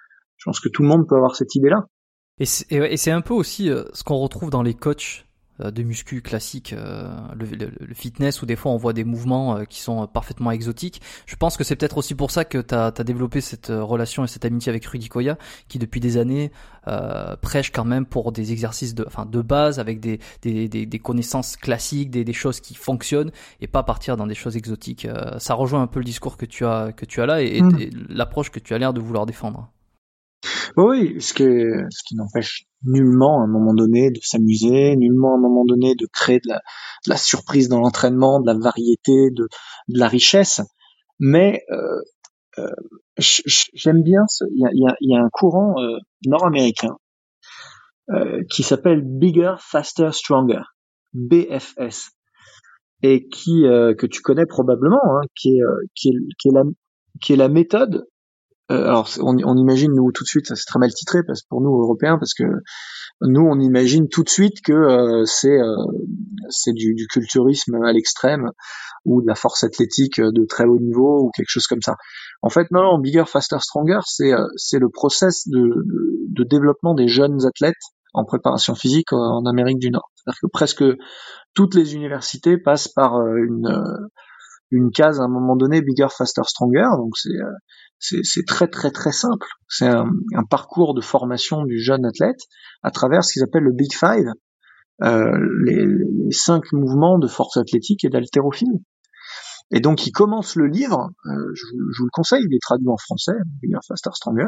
pense que tout le monde peut avoir cette idée-là. Et c'est un peu aussi euh, ce qu'on retrouve dans les coachs euh, de muscu classique, euh, le, le, fitness, où des fois on voit des mouvements qui sont parfaitement exotiques. Je pense que c'est peut-être aussi pour ça que tu as, développé cette relation et cette amitié avec Rudy Koya, qui depuis des années euh, prêche quand même pour des exercices de, enfin, de base, avec des, des, des, des connaissances classiques, des, des, choses qui fonctionnent, et pas partir dans des choses exotiques. ça rejoint un peu le discours que tu as, que tu as là et, mm. et l'approche que tu as l'air de vouloir défendre. Oui, ce qui, ce qui n'empêche nullement à un moment donné de s'amuser, nullement à un moment donné de créer de la, surprise dans l'entraînement, de la variété, de, la richesse. Mais euh, euh, j'aime bien, il y a, y, a, un courant euh, nord-américain euh, qui s'appelle Bigger, Faster, Stronger, BFS, et qui que tu connais probablement, hein, qui est, qui est la méthode euh, alors on, on, imagine nous tout de suite, c'est très mal titré parce pour nous Européens parce que nous on imagine tout de suite que euh, c'est euh, c'est du, du, culturisme à l'extrême ou de la force athlétique de très haut niveau ou quelque chose comme ça. En fait non, bigger, faster, stronger, c'est c'est le process de, de, de, développement des jeunes athlètes en préparation physique en Amérique du Nord. C'est-à-dire que presque toutes les universités passent par une une case à un moment donné bigger, faster, stronger. Donc c'est c'est très très très simple. C'est un, parcours de formation du jeune athlète à travers ce qu'ils appellent le Big Five, euh, les, cinq mouvements de force athlétique et d'haltérophilie. Et donc il commence le livre, euh, je, vous le conseille, il est traduit en français, Faster, Stronger.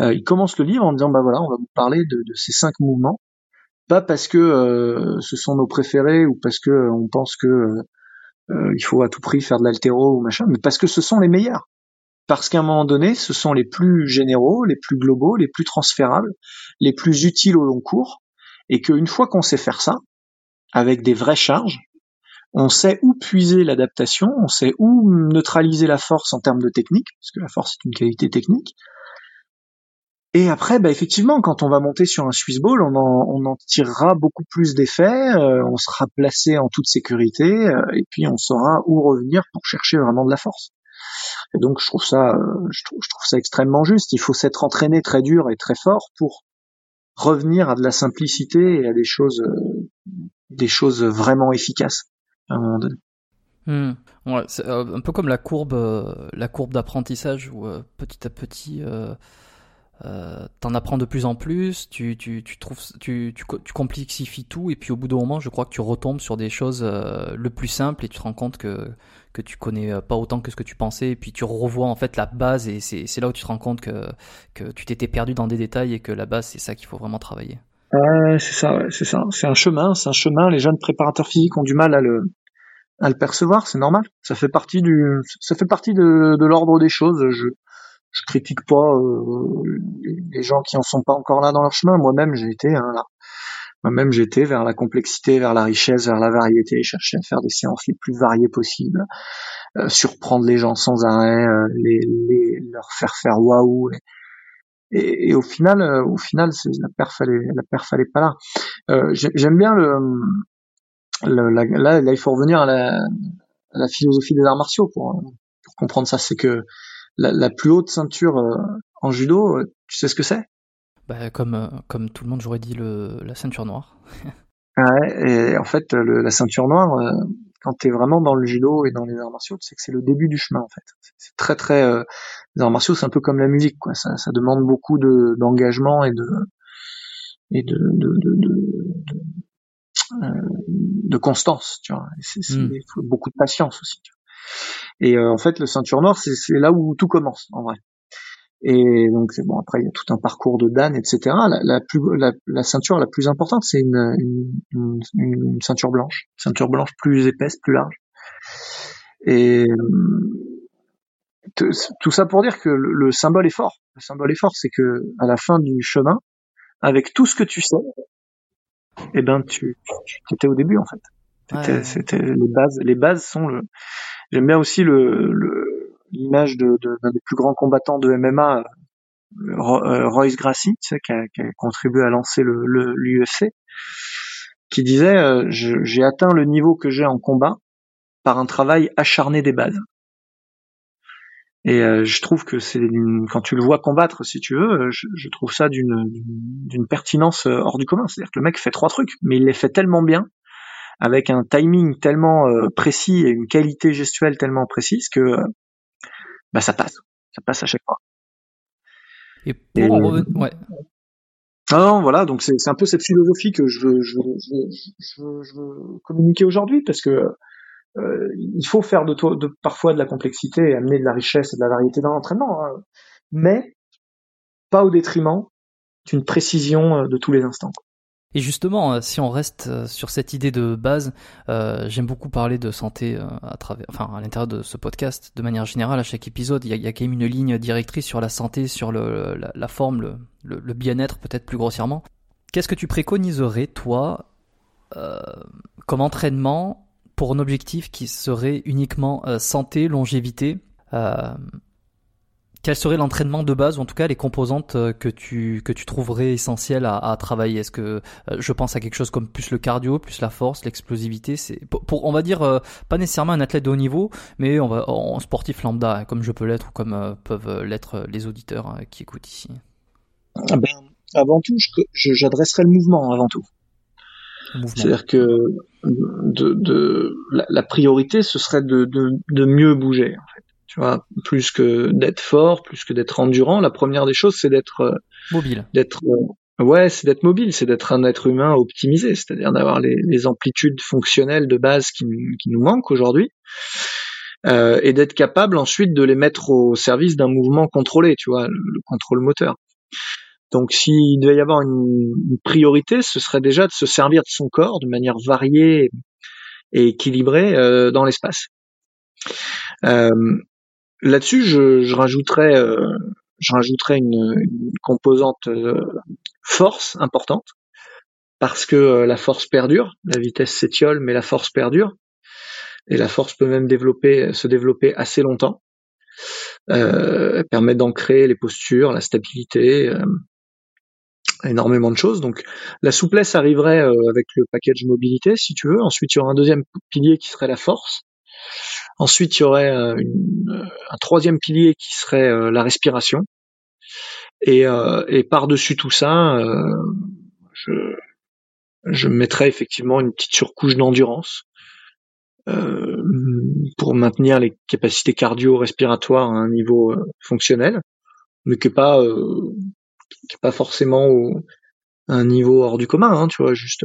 Euh, il commence le livre en disant bah voilà, on va vous parler de, ces cinq mouvements, pas parce que ce sont nos préférés ou parce que on pense que il faut à tout prix faire de l'altéro ou machin, mais parce que ce sont les meilleurs parce qu'à un moment donné, ce sont les plus généraux, les plus globaux, les plus transférables, les plus utiles au long cours, et qu'une fois qu'on sait faire ça, avec des vraies charges, on sait où puiser l'adaptation, on sait où neutraliser la force en termes de technique, parce que la force est une qualité technique. Et après, bah effectivement, quand on va monter sur un Swiss Ball, on en, tirera beaucoup plus d'effets, euh, on sera placé en toute sécurité, euh, et puis on saura où revenir pour chercher vraiment de la force. Et donc je trouve ça, euh, je trouve, ça extrêmement juste. Il faut s'être entraîné très dur et très fort pour revenir à de la simplicité et à des choses, euh, des choses vraiment efficaces à un moment donné. Hmm. C'est euh, un peu comme la courbe, la courbe d'apprentissage où petit à petit euh, t'en apprends de plus en plus, tu, tu, tu trouves, tu, tu, tu, complexifies tout, et puis au bout d'un moment, je crois que tu retombes sur des choses euh, le plus simples et tu te rends compte que, que tu connais euh, pas autant que ce que tu pensais, et puis tu revois en fait la base, et c'est, là où tu te rends compte que, que tu t'étais perdu dans des détails et que la base, c'est ça qu'il faut vraiment travailler. Ouais, c'est ça, c'est ça. C'est un chemin, c'est un chemin. Les jeunes préparateurs physiques ont du mal à le, à le percevoir, c'est normal. Ça fait partie du, ça fait partie de, de l'ordre des choses. Je, je critique pas euh, les gens qui en sont pas encore là dans leur chemin. Moi-même, j'ai été hein, là. Moi-même, j'étais vers la complexité, vers la richesse, vers la variété, chercher à faire des séances les plus variées possibles, euh, surprendre les gens sans arrêt, euh, les, les, leur faire faire waouh. Et, et, au final, au final, c'est la perf, elle la perf, elle est pas là. J'aime bien le, le là, là, il faut revenir à la, à la philosophie des arts martiaux pour, pour comprendre ça. C'est que la, plus haute ceinture en judo, tu sais ce que c'est? Bah, comme, comme tout le monde, j'aurais dit le, la ceinture noire. ouais, et en fait, la ceinture noire, quand tu es vraiment dans le judo et dans les arts martiaux, tu sais que c'est le début du chemin en fait. C'est très très euh, les arts martiaux, c'est un peu comme la musique quoi, ça, ça demande beaucoup de d'engagement et de et de de de, de, de, euh, de constance, tu vois. C'est, hmm. faut beaucoup de patience aussi. Tu vois. Et euh, en fait, le ceinture noire, c'est, là où tout commence en vrai. Et donc bon après il y a tout un parcours de Dan etc. La, plus, la, la ceinture la plus importante c'est une, une, une, ceinture blanche, ceinture blanche plus épaisse, plus large. Et tout ça pour dire que le, symbole est fort. Le symbole est fort, c'est que à la fin du chemin, avec tout ce que tu sais, eh ben tu, tu étais au début en fait. C'était les bases. Les bases sont le. J'aime bien aussi le, le l'image de, d'un des plus grands combattants de MMA, euh, Royce Gracie, tu sais, qui, a, qui, a, contribué à lancer le, l'UFC, qui disait euh, j'ai atteint le niveau que j'ai en combat par un travail acharné des bases. Et euh, je trouve que c'est quand tu le vois combattre, si tu veux, je, je trouve ça d'une, d'une pertinence hors du commun. C'est-à-dire que le mec fait trois trucs, mais il les fait tellement bien, avec un timing tellement précis et une qualité gestuelle tellement précise que bah ça passe, ça passe à chaque fois. Et pour en revenir, ouais. Non, voilà, donc c'est un peu cette philosophie que je veux, je je je veux communiquer aujourd'hui parce que euh, il faut faire de, de, parfois de la complexité et amener de la richesse et de la variété dans l'entraînement, hein. mais pas au détriment d'une précision euh, de tous les instants. Et justement, euh, si on reste euh, sur cette idée de base, euh, j'aime beaucoup parler de santé à travers, enfin à l'intérieur de ce podcast, de manière générale, à chaque épisode, il y a, quand même une ligne directrice sur la santé, sur le, la, forme, le, bien-être, peut-être plus grossièrement. Qu'est-ce que tu préconiserais, toi, comme entraînement pour un objectif qui serait uniquement santé, longévité quel serait l'entraînement de base ou en tout cas les composantes euh, que tu que tu trouverais essentielles à, à travailler? Est-ce que euh, je pense à quelque chose comme plus le cardio, plus la force, l'explosivité C'est pour, on va dire euh, pas nécessairement un athlète de haut niveau, mais on va en sportif lambda hein, comme je peux l'être ou comme peuvent l'être les auditeurs qui écoutent ici. Ah ben, avant tout, j'adresserai le mouvement avant tout. C'est-à-dire que de, de la, la, priorité, ce serait de, de, de mieux bouger. En fait tu vois, plus que d'être fort, plus que d'être endurant. La première des choses, c'est d'être euh, mobile. D'être euh, ouais, c'est d'être mobile, c'est d'être un être humain optimisé, c'est-à-dire d'avoir les, les, amplitudes fonctionnelles de base qui, qui nous manquent aujourd'hui. Euh, et d'être capable ensuite de les mettre au service d'un mouvement contrôlé, tu vois, le, contrôle moteur. Donc s'il devait y avoir une, une, priorité, ce serait déjà de se servir de son corps de manière variée et équilibrée euh, dans l'espace. Euh, Là-dessus, je, je, rajouterais, euh, je rajouterais une, une composante euh, force importante parce que euh, la force perdure, la vitesse s'étiole, mais la force perdure et la force peut même développer, se développer assez longtemps. Euh, elle permet d'ancrer les postures, la stabilité, énormément de choses. Donc la souplesse arriverait avec le package mobilité, si tu veux. Ensuite, il y aura un deuxième pilier qui serait la force. Ensuite, il y aurait euh, euh, un troisième pilier qui serait euh, la respiration. Et, et par-dessus tout ça, je, je mettrais effectivement une petite surcouche d'endurance pour maintenir les capacités cardio-respiratoires à un niveau fonctionnel, mais qui n'est pas, pas forcément au, un niveau hors du commun, hein, tu vois, juste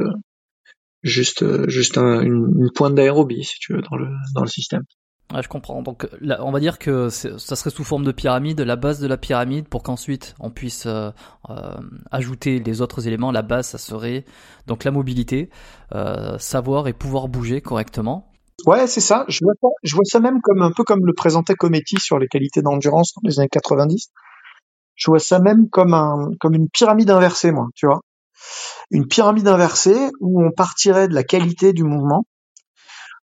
juste juste une, une, pointe d'aérobie si tu veux dans le dans le système. Ouais, je comprends. Donc, là, on va dire que ça serait sous forme de pyramide, la base de la pyramide, pour qu'ensuite on puisse euh, euh, ajouter les autres éléments. La base, ça serait donc la mobilité, euh, savoir et pouvoir bouger correctement. Ouais, c'est ça. Je vois ça. Je vois ça même comme un peu comme le présentait Cometti sur les qualités d'endurance dans les années 90. Je vois ça même comme un comme une pyramide inversée, moi. Tu vois, une pyramide inversée où on partirait de la qualité du mouvement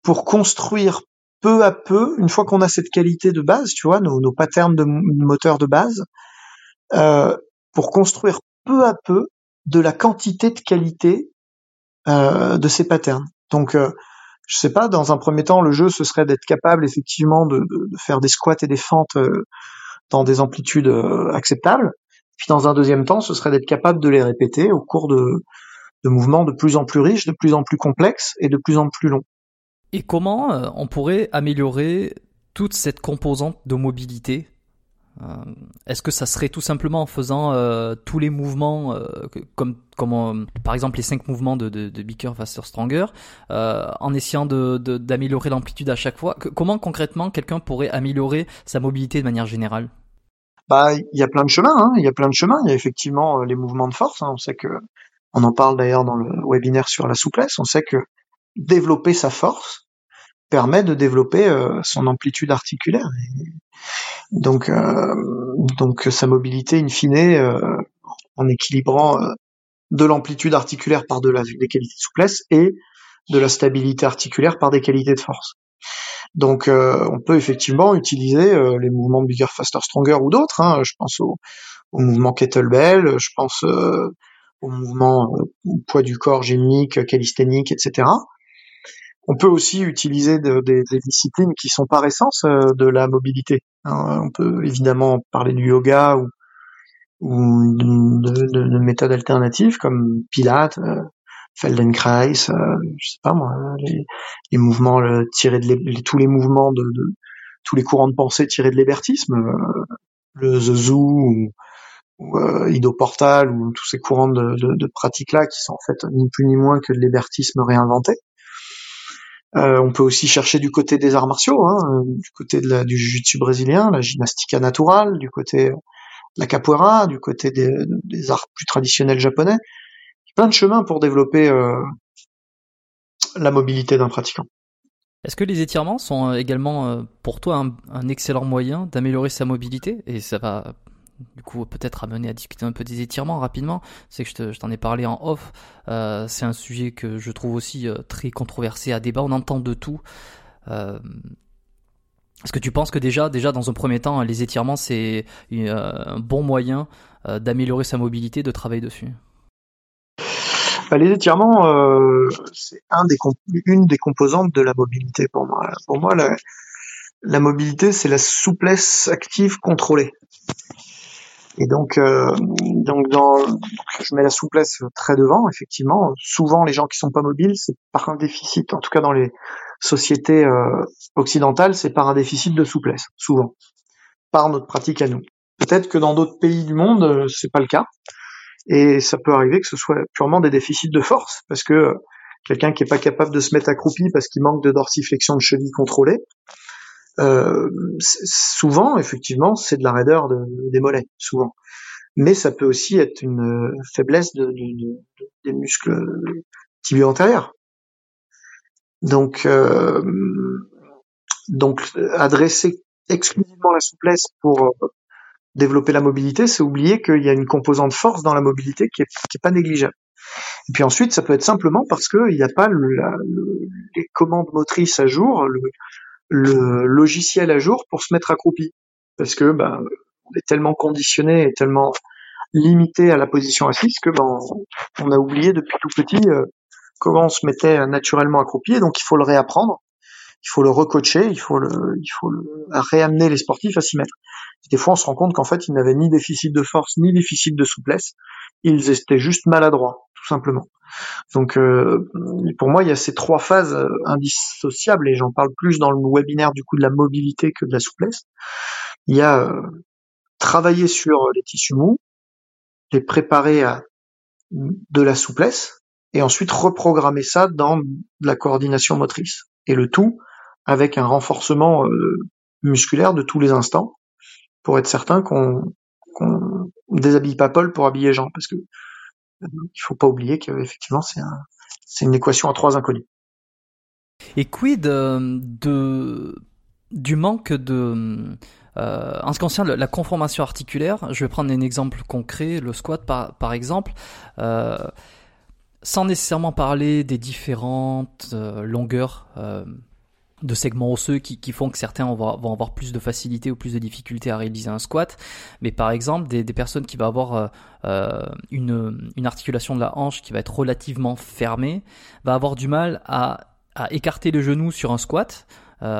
pour construire peu à peu, une fois qu'on a cette qualité de base, tu vois, nos, nos patterns de moteur de base, euh, pour construire peu à peu de la quantité de qualité euh, de ces patterns. Donc, euh, je sais pas, dans un premier temps, le jeu, ce serait d'être capable effectivement de, faire des squats et des fentes euh, dans des amplitudes acceptables. Puis dans un deuxième temps, ce serait d'être capable de les répéter au cours de, mouvements de plus en plus riches, de plus en plus complexes et de plus en plus longs. Et comment on pourrait améliorer toute cette composante de mobilité? Euh, est-ce que ça serait tout simplement en faisant euh, tous les mouvements, euh, comme, par exemple les cinq mouvements de, de, de Beaker, Faster, Stronger, en essayant d'améliorer de, l'amplitude à chaque fois? Comment concrètement quelqu'un pourrait améliorer sa mobilité de manière générale? Bah, il y a plein de chemins. Hein. Il y a plein de chemins. Il y a effectivement les mouvements de force. Hein. On sait que, on en parle d'ailleurs dans le webinaire sur la souplesse. On sait que développer sa force permet de développer son amplitude articulaire. Donc, euh, donc sa mobilité in fine, euh, en équilibrant euh, de l'amplitude articulaire par de la, des qualités de souplesse et de la stabilité articulaire par des qualités de force. Donc on peut effectivement utiliser les mouvements Bigger, Faster, Stronger ou d'autres. Hein. Je pense au, au, mouvement kettlebell, je pense au mouvement poids du corps gymnique, calisthénique, etc. On peut aussi utiliser des disciplines qui sont par essence de la mobilité. Hein, on peut évidemment parler du yoga ou, ou de, de, méthodes alternatives comme Pilates, euh, Feldenkrais, euh, je sais pas moi, les, mouvements tirés de tous les mouvements de, tous les courants de pensée tirés de l'hébertisme, euh, le The Zoo ou, ou Ido Portal ou tous ces courants de, de pratiques là qui sont en fait ni plus ni moins que de l'hébertisme réinventé. Euh, on peut aussi chercher du côté des arts martiaux, hein, du côté de la, du jiu-jitsu brésilien, la gymnastique naturelle, du côté de la capoeira, du côté des, arts plus traditionnels japonais. Plein de chemins pour développer euh, la mobilité d'un pratiquant. Est-ce que les étirements sont euh, également pour toi un, excellent moyen d'améliorer sa mobilité? Et ça va du coup peut-être amener à discuter un peu des étirements rapidement. C'est que je t'en ai parlé en off. Euh, c'est un sujet que je trouve aussi euh, très controversé à débat. On entend de tout. Euh, est-ce que tu penses que déjà, déjà dans un premier temps, les étirements c'est un bon moyen d'améliorer sa mobilité, de travailler dessus? Bah, Les étirements, c'est un des une des composantes de la mobilité pour moi. Pour moi, la, la mobilité, c'est la souplesse active contrôlée. Et donc, euh, donc dans, je mets la souplesse très devant. Effectivement, souvent les gens qui sont pas mobiles, c'est par un déficit. En tout cas, dans les sociétés euh, occidentales, c'est par un déficit de souplesse, souvent, par notre pratique à nous. Peut-être que dans d'autres pays du monde, euh, c'est pas le cas, et ça peut arriver que ce soit purement des déficits de force, parce que quelqu'un qui est pas capable de se mettre accroupi parce qu'il manque de dorsiflexion de cheville contrôlée, euh, souvent, effectivement, c'est de la raideur de, des mollets, souvent. Mais ça peut aussi être une euh, faiblesse de, des muscles tibiaux antérieurs. Donc, euh, donc adresser exclusivement la souplesse pour euh, développer la mobilité, c'est oublier qu'il y a une composante force dans la mobilité qui est, pas négligeable. Et puis ensuite, ça peut être simplement parce qu'il n'y a pas le, les commandes motrices à jour, le, le logiciel à jour pour se mettre accroupi. Parce que ben, on est tellement conditionné et tellement limité à la position assise que ben, on a oublié depuis tout petit euh, comment on se mettait naturellement accroupi. Et donc il faut le réapprendre, il faut le recoacher, il faut le, il faut le, réamener les sportifs à s'y mettre. des fois, on se rend compte qu'en fait, ils n'avaient ni déficit de force ni déficit de souplesse. Ils étaient juste maladroits, tout simplement. Donc euh, pour moi, il y a ces trois phases euh, indissociables, et j'en parle plus dans le webinaire du coup de la mobilité que de la souplesse. Il y a euh, travailler sur les tissus mous, les préparer à de la souplesse, et ensuite reprogrammer ça dans de la coordination motrice. Et le tout avec un renforcement musculaire de tous les instants, pour être certain qu'on déshabille pas Paul pour habiller Jean, parce que il faut pas oublier qu'effectivement c'est un, c'est une équation à trois inconnus. Et quid euh, du manque de euh, en ce qui concerne la conformation articulaire, je vais prendre un exemple concret, le squat par, exemple, euh, sans nécessairement parler des différentes euh, longueurs euh, de segments osseux qui, qui font que certains vont, vont, avoir plus de facilité ou plus de difficulté à réaliser un squat. Mais par exemple, des, des personnes qui vont avoir euh, euh, une, une articulation de la hanche qui va être relativement fermée, va avoir du mal à, à écarter le genou sur un squat.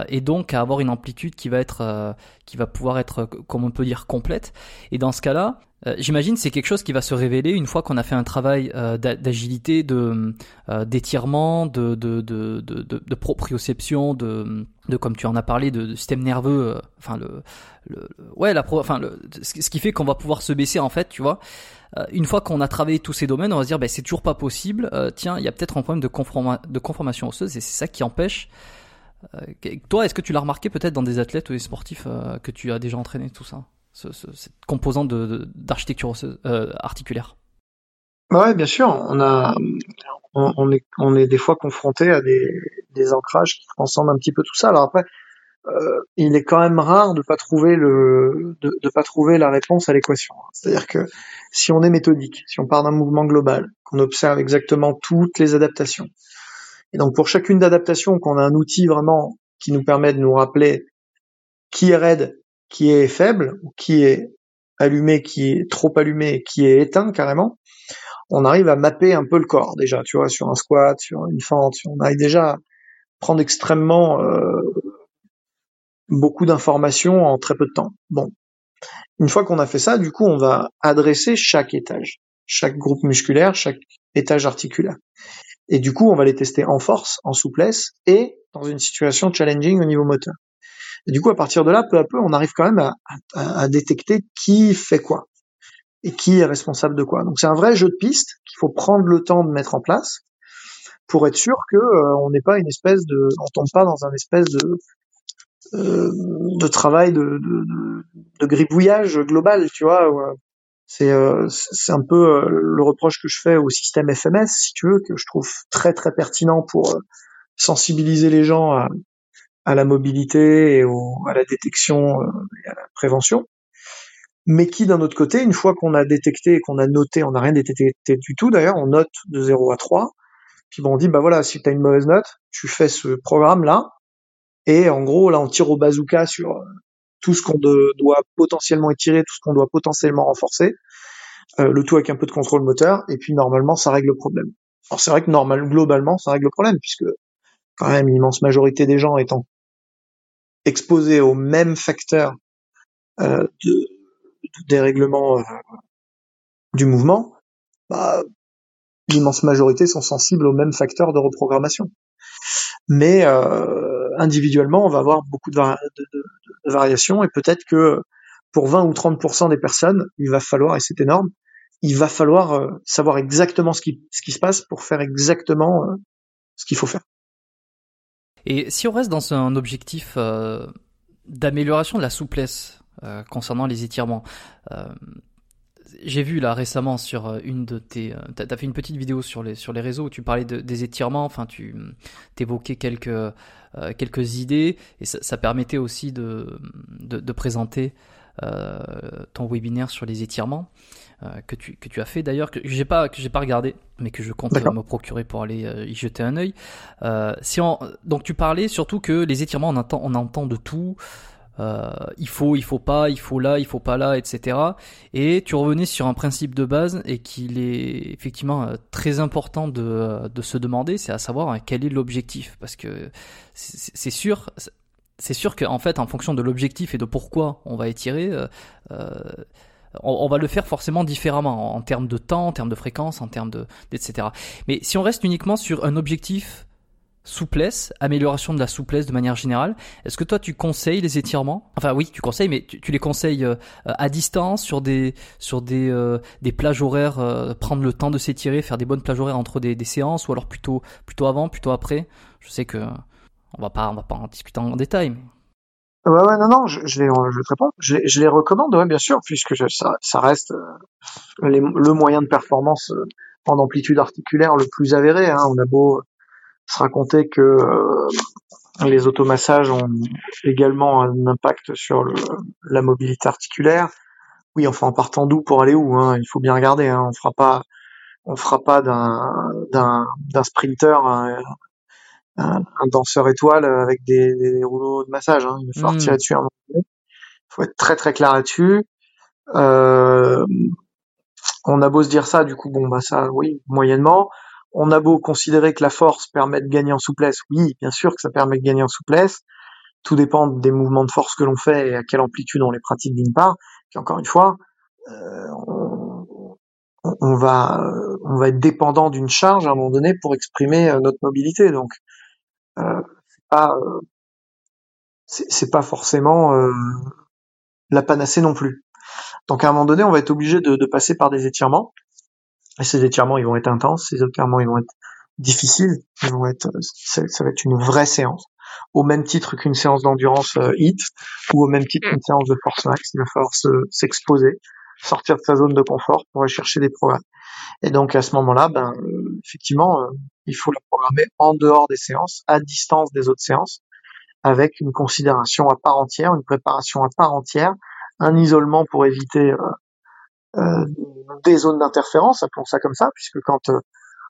et donc à avoir une amplitude qui va être, qui va pouvoir être, comme on peut dire, complète. Et dans ce cas-là, euh, j'imagine c'est quelque chose qui va se révéler une fois qu'on a fait un travail euh, d'agilité, de euh, d'étirement, de proprioception, de, comme tu en as parlé, de, système nerveux. enfin le, ouais ce qui fait qu'on va pouvoir se baisser en fait, tu vois. une fois qu'on a travaillé tous ces domaines, on va se dire ben c'est toujours pas possible. tiens, il y a peut-être un problème de, conforma de conformation osseuse et c'est ça qui empêche. toi, est-ce que tu l'as remarqué peut-être dans des athlètes ou des sportifs que tu as déjà entraîné tout ça? Cette composante d'architecture euh, articulaire bah Ouais, bien sûr. On a, on, est, on est des fois confronté à des, des ancrages qui transcendent un petit peu tout ça. Alors après, euh, il est quand même rare de pas trouver le, de, de pas trouver la réponse à l'équation. C'est-à-dire que si on est méthodique, si on part d'un mouvement global, qu'on observe exactement toutes les adaptations, et donc pour chacune d'adaptation, qu'on a un outil vraiment qui nous permet de nous rappeler qui est raide, qui est faible, qui est allumé, qui est trop allumé, qui est éteint carrément, on arrive à mapper un peu le corps déjà, tu vois, sur un squat, sur une fente, on arrive déjà à prendre extrêmement euh, beaucoup d'informations en très peu de temps. Bon, une fois qu'on a fait ça, du coup, on va adresser chaque étage, chaque groupe musculaire, chaque étage articulaire. Et du coup, on va les tester en force, en souplesse et dans une situation challenging au niveau moteur. Et du coup, à partir de là, peu à peu, on arrive quand même à, à, détecter qui fait quoi et qui est responsable de quoi. Donc c'est un vrai jeu de piste qu'il faut prendre le temps de mettre en place pour être sûr que euh, on n'est pas une espèce de, on tombe pas dans un espèce de euh, de travail de, de, de, gribouillage global, tu vois. C'est euh, c'est un peu le reproche que je fais au système FMS, si tu veux, que je trouve très très pertinent pour sensibiliser les gens à, à la mobilité et à la détection euh, et à la prévention, mais qui d'un autre côté, une fois qu'on a détecté et qu'on a noté, on n'a rien détecté du tout d'ailleurs, on note de 0 à 3, puis bon, on dit, bah voilà, si tu as une mauvaise note, tu fais ce programme-là, et en gros, là, on tire au bazooka sur euh, tout ce qu'on doit potentiellement étirer, tout ce qu'on doit potentiellement renforcer, euh, le tout avec un peu de contrôle moteur, et puis normalement, ça règle le problème. Alors c'est vrai que normal, globalement, ça règle le problème, puisque quand même l'immense majorité des gens étant exposés aux mêmes facteurs euh, de, dérèglement euh, du mouvement, bah, l'immense majorité sont sensibles aux mêmes facteurs de reprogrammation. Mais euh, individuellement, on va avoir beaucoup de, variations et peut-être que pour 20 ou 30% des personnes, il va falloir, et c'est énorme, il va falloir savoir exactement ce qui se passe pour faire exactement ce qu'il faut faire. Et si on reste dans un objectif euh, d'amélioration de la souplesse euh, concernant les étirements, euh, j'ai vu là récemment sur une de tes, t'as as fait une petite vidéo sur les sur les réseaux où tu parlais de, des étirements, enfin tu t'évoquais quelques quelques idées et ça, ça permettait aussi de de, de présenter ton webinaire sur les étirements. Euh, que tu que tu as fait d'ailleurs que j'ai pas que j'ai pas regardé mais que je compte me procurer pour aller euh, y jeter un œil. Euh, si on, donc tu parlais surtout que les étirements on entend on entend de tout. il faut, il faut pas, il faut là, il faut pas là, etc. Et tu revenais sur un principe de base et qu'il est effectivement très important de, de se demander, c'est à savoir quel est l'objectif, parce que c'est sûr, c'est sûr qu'en fait, en fonction de l'objectif et de pourquoi on va étirer, euh, on, va le faire forcément différemment en, termes de temps, en termes de fréquence, en termes de, etc. Mais si on reste uniquement sur un objectif souplesse, amélioration de la souplesse de manière générale. Est-ce que toi tu conseilles les étirements? Enfin oui, tu conseilles, mais tu, les conseilles euh, à distance sur des sur des euh, des plages horaires, euh, prendre le temps de s'étirer, faire des bonnes plages horaires entre des, des, séances, ou alors plutôt plutôt avant, plutôt après? Je sais que on va pas on va pas en discuter en détail. Mais... Ouais, ouais, non, non, je, je, les, je, je, les, je les recommande, ouais, bien sûr, puisque ça, ça reste euh, le moyen de performance euh, en amplitude articulaire le plus avéré. Hein. On a beau se raconter que euh, les automassages ont également un impact sur le, la mobilité articulaire. Oui, enfin, en partant d'où pour aller où hein, Il faut bien regarder. Hein. On fera pas, on fera pas d'un d'un sprinter un, danseur étoile avec des, des, rouleaux de massage. Hein. Il va falloir hmm. tirer dessus un moment Il faut être très très clair là-dessus. Euh, on a beau se dire ça, du coup, bon, bah ça, oui, moyennement. On a beau considérer que la force permet de gagner en souplesse, oui, bien sûr que ça permet de gagner en souplesse. tout dépend des mouvements de force que l'on fait et à quelle amplitude on les pratique d'une part. Puis encore une fois, euh, on, on, va on va être dépendant d'une charge à un moment donné pour exprimer euh, notre mobilité. Donc euh, c'est pas euh, c'est pas forcément euh, la panacée non plus. Donc à un moment donné, on va être obligé de, de passer par des étirements. Et ces étirements, ils vont être intenses. Ces étirements, ils vont être difficiles. Ils vont être, ça, ça va être une vraie séance au même titre qu'une séance d'endurance euh, HIT ou au même titre qu'une séance de force max. Il va falloir s'exposer, sortir de sa zone de confort pour aller chercher des programmes. Et donc à ce moment-là, ben euh, effectivement, euh, il faut la programmer en dehors des séances, à distance des autres séances, avec une considération à part entière, une préparation à part entière, un isolement pour éviter euh, des zones d'interférence, appelons ça comme ça, puisque quand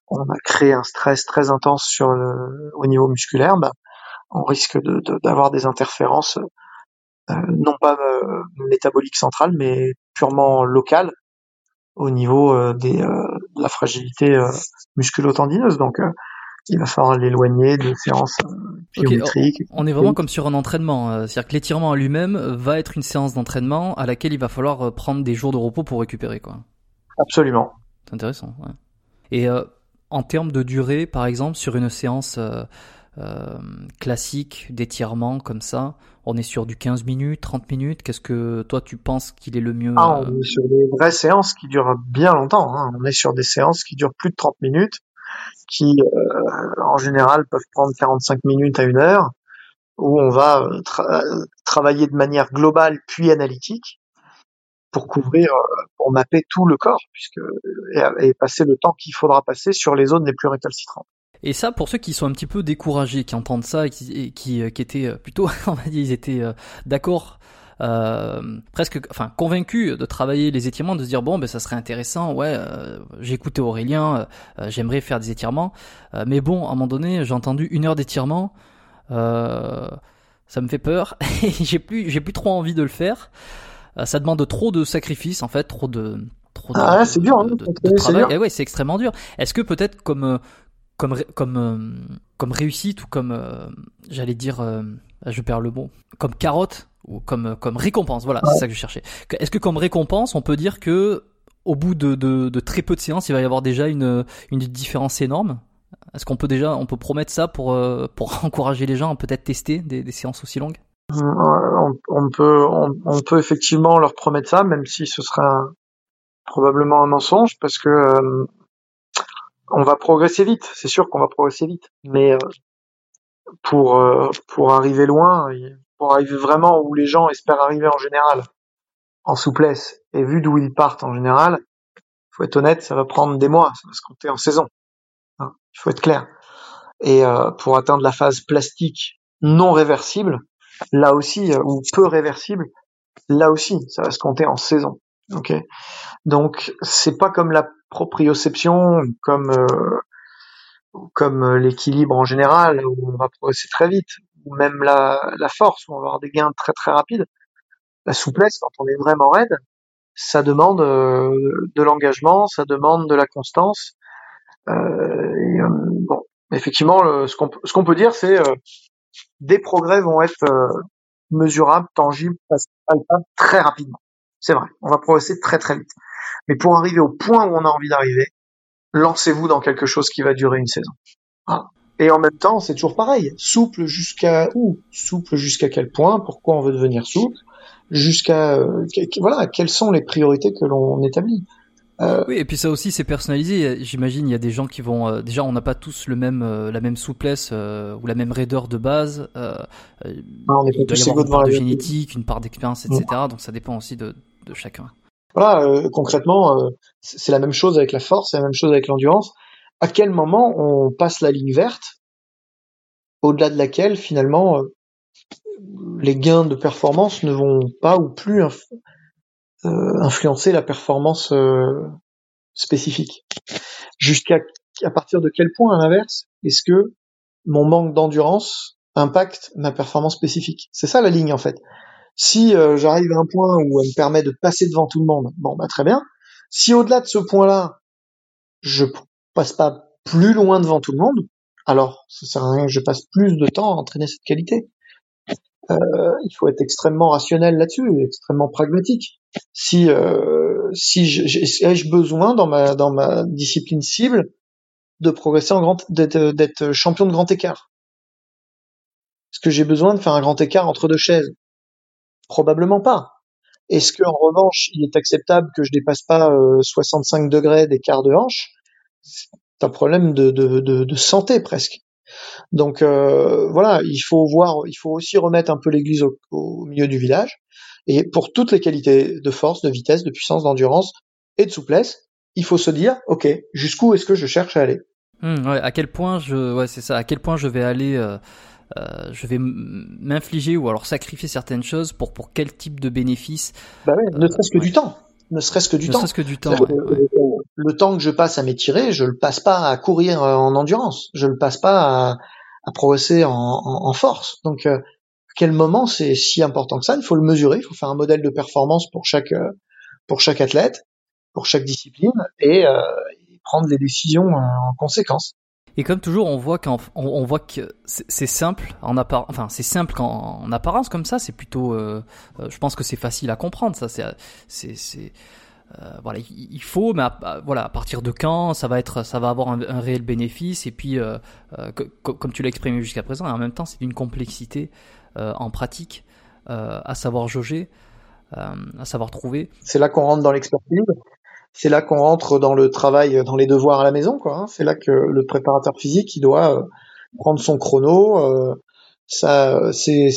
on a créé un stress très intense sur le, au niveau musculaire, ben, on risque d'avoir de, des interférences euh, non pas euh, métaboliques centrales, mais purement locales au niveau euh, des, de la fragilité musculo-tendineuse. Donc, il va falloir l'éloigner de séances biométriques. on est vraiment comme sur un entraînement, c'est-à-dire que l'étirement lui-même va être une séance d'entraînement à laquelle il va falloir prendre des jours de repos pour récupérer, quoi. Absolument. C'est intéressant. Ouais. Et en termes de durée, par exemple, sur une séance euh, classique d'étirement comme ça On est sur du 15 minutes, 30 minutes Qu'est-ce que toi tu penses qu'il est le mieux ah, On est sur des vraies séances qui durent bien longtemps. Hein. On est sur des séances qui durent plus de 30 minutes, qui euh, en général peuvent prendre 45 minutes à une heure, où on va euh, travailler de manière globale puis analytique pour couvrir, pour mapper tout le corps, puisque et passer le temps qu'il faudra passer sur les zones les plus récalcitrantes. Et ça, pour ceux qui sont un petit peu découragés, qui entendent ça et qui, qui, euh, qui étaient euh, plutôt, on va dire, ils étaient euh, d'accord, euh, presque, enfin, convaincus de travailler les étirements, de se dire bon, ben ça serait intéressant, ouais, euh, j'ai écouté Aurélien, j'aimerais faire des étirements, mais bon, à un moment donné, j'ai entendu une heure d'étirement, ça me fait peur, et j'ai plus, j'ai plus trop envie de le faire. ça demande trop de sacrifices, en fait, trop de, trop ah, c'est dur, hein, travail. Et ouais, c'est extrêmement dur. Est-ce que peut-être comme comme comme euh, comme réussite ou comme euh, j'allais dire euh, je perds le mot comme carotte ou comme comme récompense. Voilà c'est ça que je cherchais. Est-ce que comme récompense on peut dire que au bout de, de, de, très peu de séances il va y avoir déjà une une différence énorme? Est-ce qu'on peut déjà on peut promettre ça pour pour encourager les gens à peut-être tester des, des, séances aussi longues? On, on peut on, on, peut effectivement leur promettre ça même si ce sera probablement un mensonge parce que on va progresser vite, c'est sûr qu'on va progresser vite, mais euh, pour euh, pour arriver loin, pour arriver vraiment où les gens espèrent arriver en général, en souplesse, et vu d'où ils partent en général, faut être honnête, ça va prendre des mois, ça va se compter en saison. Hein, il faut être clair. Et euh, pour atteindre la phase plastique non réversible, là aussi, ou peu réversible, là aussi, ça va se compter en saison. Ok? Donc c'est pas comme la proprioception, comme euh, comme euh, l'équilibre en général, où on va progresser très vite, ou même la, la force, où on va avoir des gains très très rapides. La souplesse, quand on est vraiment raide, ça demande euh, de l'engagement, ça demande de la constance. Et, bon, effectivement, ce qu'on ce qu'on peut dire, c'est des progrès vont être mesurables, tangibles, très rapidement. C'est vrai, on va progresser très très vite. Mais pour arriver au point où on a envie d'arriver, lancez-vous dans quelque chose qui va durer une saison. Et en même temps, c'est toujours pareil. Souple jusqu'à où? Souple jusqu'à quel point? Pourquoi on veut devenir souple? Jusqu'à euh, voilà, quelles sont les priorités que l'on établit? Euh, oui, et puis ça aussi c'est personnalisé. J'imagine il y a des gens qui vont euh, déjà on n'a pas tous le même la même souplesse ou la même raideur de base. Ah, on est il doit y avoir une part de génétique, une part d'expérience, etc. Donc ça dépend aussi de, de chacun voilà, euh, concrètement, euh, c'est la même chose avec la force, c'est la même chose avec l'endurance. À quel moment on passe la ligne verte, au-delà de laquelle finalement euh, les gains de performance ne vont pas ou plus influencer la performance spécifique? Jusqu'à partir de quel point, à l'inverse, est-ce que mon manque d'endurance impacte ma performance spécifique? C'est ça la ligne en fait. Si euh, j'arrive à un point où elle me permet de passer devant tout le monde, bon bah très bien. Si au-delà de ce point-là, je passe pas plus loin devant tout le monde, alors ça sert à rien que je passe plus de temps à entraîner cette qualité. Euh, il faut être extrêmement rationnel là-dessus, extrêmement pragmatique. Si euh, si j'ai besoin dans ma dans ma discipline cible de progresser en grand d'être champion de grand écart? Est-ce que j'ai besoin de faire un grand écart entre deux chaises? Probablement pas. Est-ce que en revanche, il est acceptable que je dépasse pas 65 degrés d'écart de hanche? C'est un problème de, de, de, de santé presque. Donc euh, voilà, il faut voir, il faut aussi remettre un peu l'église au, milieu du village. Et pour toutes les qualités de force, de vitesse, de puissance, d'endurance et de souplesse, il faut se dire, ok, jusqu'où est-ce que je cherche à aller? Mmh, ouais, À quel point je, ouais, c'est ça. À quel point je vais aller, euh, euh, je vais m'infliger ou alors sacrifier certaines choses pour pour quel type de bénéfice Bah ouais, ne serait-ce que du temps ne serait-ce que du ne temps. Serait-ce que du temps. Le temps que je passe à m'étirer, je le passe pas à courir en endurance, je le passe pas à, à progresser en, en, force. Donc, euh, quel moment c'est si important que ça Il faut le mesurer, il faut faire un modèle de performance pour chaque euh, pour chaque athlète, pour chaque discipline, et, euh, prendre les décisions en conséquence. Et comme toujours, on voit qu'en on, voit que c'est simple en appar enfin c'est simple en, apparence comme ça. C'est plutôt, je pense que c'est facile à comprendre. Ça, c'est euh, voilà, il faut, mais voilà, à partir de quand ça va être, ça va avoir un, réel bénéfice. Et puis, euh, euh, comme tu l'as exprimé jusqu'à présent, et en même temps, c'est une complexité en pratique à savoir jauger, à savoir trouver. C'est là qu'on rentre dans l'expertise. C'est là qu'on rentre dans le travail, dans les devoirs à la maison, quoi. Hein. C'est là que le préparateur physique, il doit prendre son chrono. ça, c'est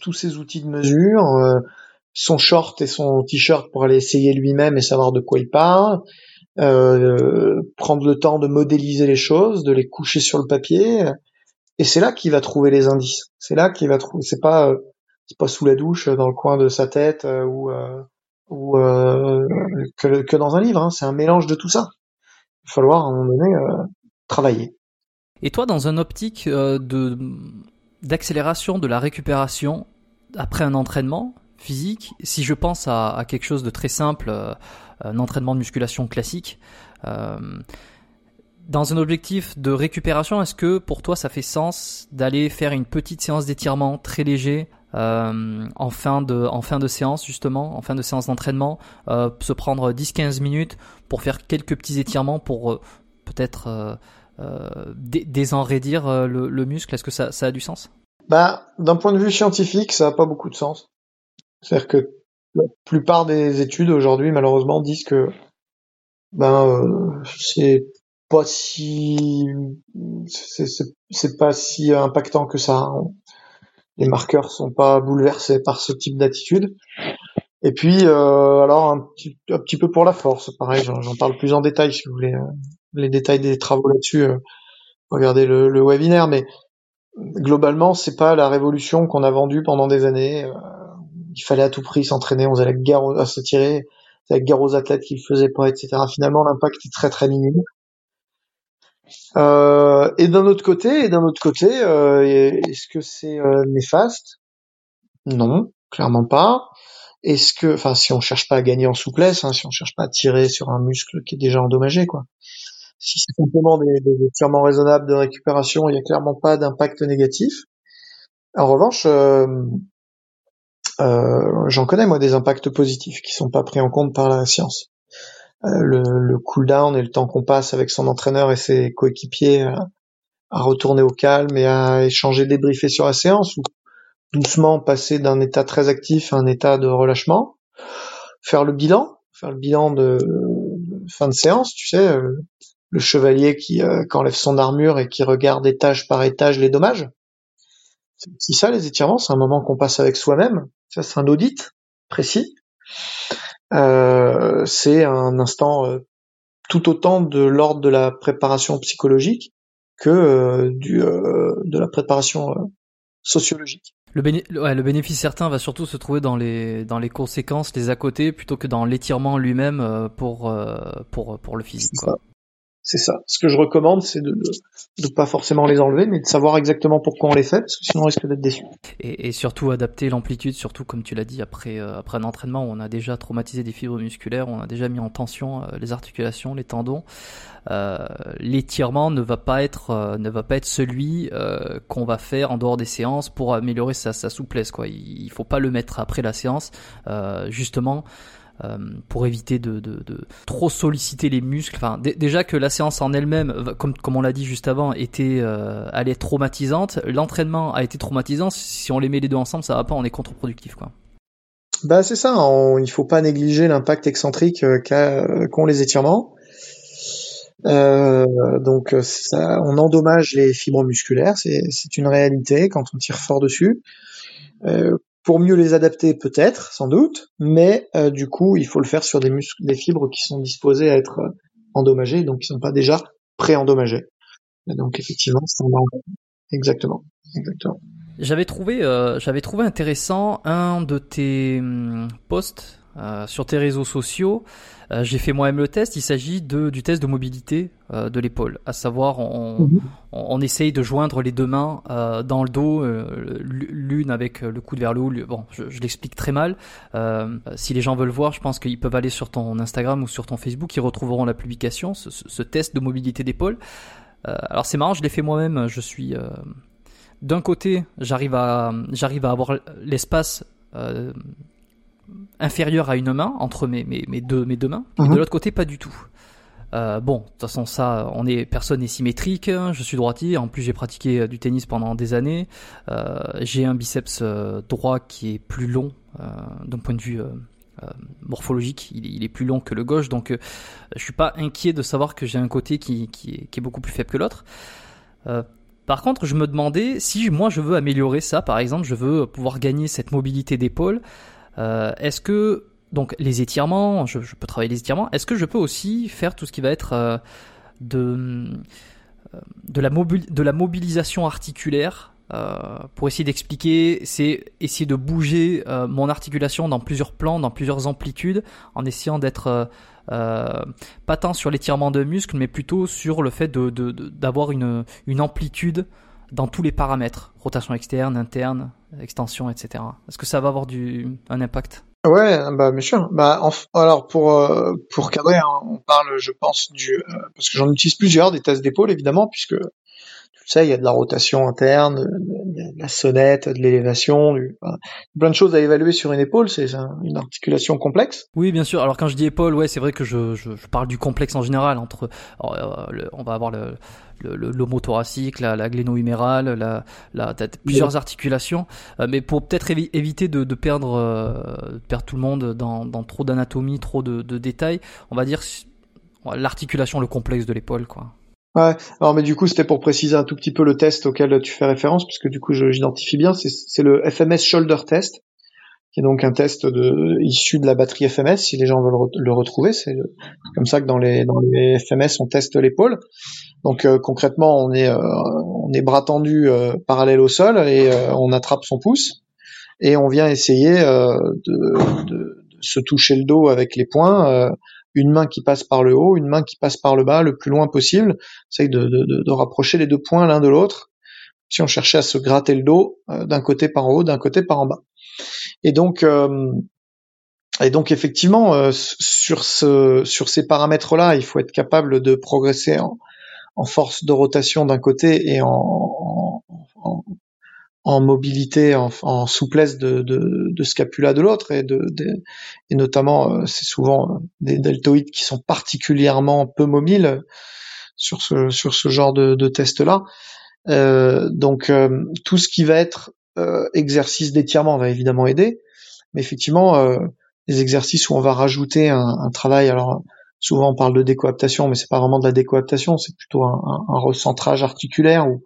tous ces outils de mesure son short et son t-shirt pour aller essayer lui-même et savoir de quoi il parle, euh, prendre le temps de modéliser les choses, de les coucher sur le papier, et c'est là qu'il va trouver les indices. C'est là qu'il va trouver. C'est pas euh, c'est pas sous la douche dans le coin de sa tête euh, ou ou que, que, dans un livre. Hein. C'est un mélange de tout ça. Il va falloir à un moment donné travailler. Et toi, dans un optique de d'accélération de la récupération après un entraînement, physique, si je pense à, quelque chose de très simple, euh, un entraînement de musculation classique, euh, dans un objectif de récupération, est-ce que pour toi ça fait sens d'aller faire une petite séance d'étirement très léger euh, en, fin de, en fin de séance justement, en fin de séance d'entraînement, se prendre 10-15 minutes pour faire quelques petits étirements pour peut-être désenraidir le, muscle Est-ce que ça, ça a du sens? Bah, d'un point de vue scientifique, ça n'a pas beaucoup de sens. C'est-à-dire que la plupart des études aujourd'hui, malheureusement, disent que ben euh, c'est pas si c'est pas si impactant que ça. Les marqueurs sont pas bouleversés par ce type d'attitude. Et puis euh, alors un petit, peu pour la force, pareil, j'en parle plus en détail si vous voulez euh, les détails des travaux là-dessus. regardez le, le, webinaire, mais globalement c'est pas la révolution qu'on a vendue pendant des années il fallait à tout prix s'entraîner, on faisait la guerre à se tirer, la guerre aux athlètes qui le faisaient pas, etc. Finalement, l'impact est très très minime. Euh, et d'un autre côté, d'un autre côté, euh, est-ce que c'est euh, néfaste? Non, clairement pas. Est-ce que, enfin, si on cherche pas à gagner en souplesse, hein, si on cherche pas à tirer sur un muscle qui est déjà endommagé, quoi. Si c'est simplement des, des raisonnables de récupération, il y a clairement pas d'impact négatif. En revanche, j'en connais moi des impacts positifs qui sont pas pris en compte par la science. Euh, le, le cool down et le temps qu'on passe avec son entraîneur et ses coéquipiers à, retourner au calme et à échanger, débriefer sur la séance ou doucement passer d'un état très actif à un état de relâchement, faire le bilan, faire le bilan de, fin de séance, tu sais, euh, le chevalier qui, qui enlève son armure et qui regarde étage par étage les dommages. C'est ça les étirements, c'est un moment qu'on passe avec soi-même ça c'est un audit précis. Euh, c'est un instant euh, tout autant de l'ordre de la préparation psychologique que euh, du, de la préparation sociologique. Le, le, bénéfice certain va surtout se trouver dans les, dans les conséquences, les à côté, plutôt que dans l'étirement lui-même pour, pour, pour le physique. C'est ça. Ce que je recommande, c'est de ne pas forcément les enlever, mais de savoir exactement pourquoi on les fait, parce que sinon on risque d'être déçu. Et, surtout adapter l'amplitude, surtout comme tu l'as dit, après, euh, après un entraînement où on a déjà traumatisé des fibres musculaires, on a déjà mis en tension euh, les articulations, les tendons. Euh, L'étirement ne va pas être ne va pas être celui qu'on va faire en dehors des séances pour améliorer sa, sa souplesse. Quoi. Il, il faut pas le mettre après la séance, justement. Euh, pour éviter de, trop solliciter les muscles. Enfin, déjà que la séance en elle-même, comme, on l'a dit juste avant, était euh, elle est traumatisante. L'entraînement a été traumatisant. Si on les met les deux ensemble, ça va pas. On est contre-productif. Bah c'est ça. On, il faut pas négliger l'impact excentrique euh, qu'ont les étirements. Euh, donc on endommage les fibres musculaires, c'est une réalité quand on tire fort dessus. Euh, pour mieux les adapter peut-être, sans doute, mais euh, du coup, il faut le faire sur des muscles, des fibres qui sont disposées à être euh, endommagées, donc qui sont pas déjà pré-endommagées. Donc effectivement, c'est exactement, exactement. J'avais trouvé, euh, j'avais trouvé intéressant un de tes hum, posts euh, sur tes réseaux sociaux. Euh, j'ai fait moi-même le test. Il s'agit de, du test de mobilité euh, de l'épaule, à savoir on, mhm. on, essaye de joindre les deux mains dans le dos, l'une avec le coude vers le haut. Bon, je, je l'explique très mal. si les gens veulent voir, je pense qu'ils peuvent aller sur ton Instagram ou sur ton Facebook, ils retrouveront la publication, ce, ce test de mobilité d'épaule. alors c'est marrant, je l'ai fait moi-même. Je suis d'un côté, j'arrive à j'arrive à avoir l'espace inférieur à une main entre mes, mes, mes deux, mes deux mains, et de mhm. l'autre côté pas du tout. Euh, bon, de toute façon ça, on est personne n'est symétrique. Je suis droitier. En plus, j'ai pratiqué euh, du tennis pendant des années. Euh, j'ai un biceps droit qui est plus long euh, d'un point de vue morphologique. Il, il, est plus long que le gauche, donc je suis pas inquiet de savoir que j'ai un côté qui, qui, est, qui est beaucoup plus faible que l'autre. par contre, je me demandais si moi je veux améliorer ça. Par exemple, je veux pouvoir gagner cette mobilité d'épaule. Euh, est-ce que donc les étirements, je, peux travailler les étirements. Est-ce que je peux aussi faire tout ce qui va être euh, de euh, de la, de la mobilisation articulaire pour essayer d'expliquer, c'est essayer de bouger mon articulation dans plusieurs plans, dans plusieurs amplitudes, en essayant d'être pas tant sur l'étirement de muscles, mais plutôt sur le fait d'avoir une, une amplitude dans tous les paramètres, rotation externe, interne, extension, etc. Est-ce que ça va avoir du, un impact? Ouais, bah bien sûr. Bah alors pour euh, pour cadrer, hein, on parle, je pense du euh, parce que j'en utilise plusieurs des tests d'épaule évidemment puisque il y a de la rotation interne, de la sonnette, de l'élévation, plein de choses à évaluer sur une épaule. C'est une articulation complexe. Oui, bien sûr. Alors quand je dis épaule, ouais, c'est vrai que je, parle du complexe en général. Entre, euh, on va avoir le l'homothoracique, la, la gléno-humérale, plusieurs articulations, euh, mais pour peut-être éviter de, perdre, euh, tout le monde dans, dans trop d'anatomie, trop de, de détails, on va dire l'articulation, le complexe de l'épaule, quoi. Ouais, alors mais du coup c'était pour préciser un tout petit peu le test auquel tu fais référence, puisque du coup j'identifie bien, c'est le FMS Shoulder Test, qui est donc un test de, issu de la batterie FMS, si les gens veulent le retrouver, c'est comme ça que dans les, dans les FMS on teste l'épaule. Donc euh, concrètement on est, euh, on est bras tendu euh, parallèle au sol et on attrape son pouce et on vient essayer de, de, de, se toucher le dos avec les poings une main qui passe par le haut, une main qui passe par le bas, le plus loin possible. Essaye de, de, de, rapprocher les deux points l'un de l'autre. Si on cherchait à se gratter le dos euh, d'un côté par en haut, d'un côté par en bas. Et donc, euh, et donc effectivement, euh, sur ce, sur ces paramètres-là, il faut être capable de progresser en, en force de rotation d'un côté et en, en, en mobilité, en, souplesse de, de, de, scapula de l'autre, et, de, et notamment, euh, c'est souvent euh, des deltoïdes qui sont particulièrement peu mobiles sur ce, sur ce genre de, de test-là. Euh, donc, euh, tout ce qui va être exercice d'étirement va évidemment aider, mais effectivement, les exercices où on va rajouter un, un, travail, alors souvent on parle de décoaptation, mais c'est pas vraiment de la décoaptation, c'est plutôt un, un, recentrage articulaire ou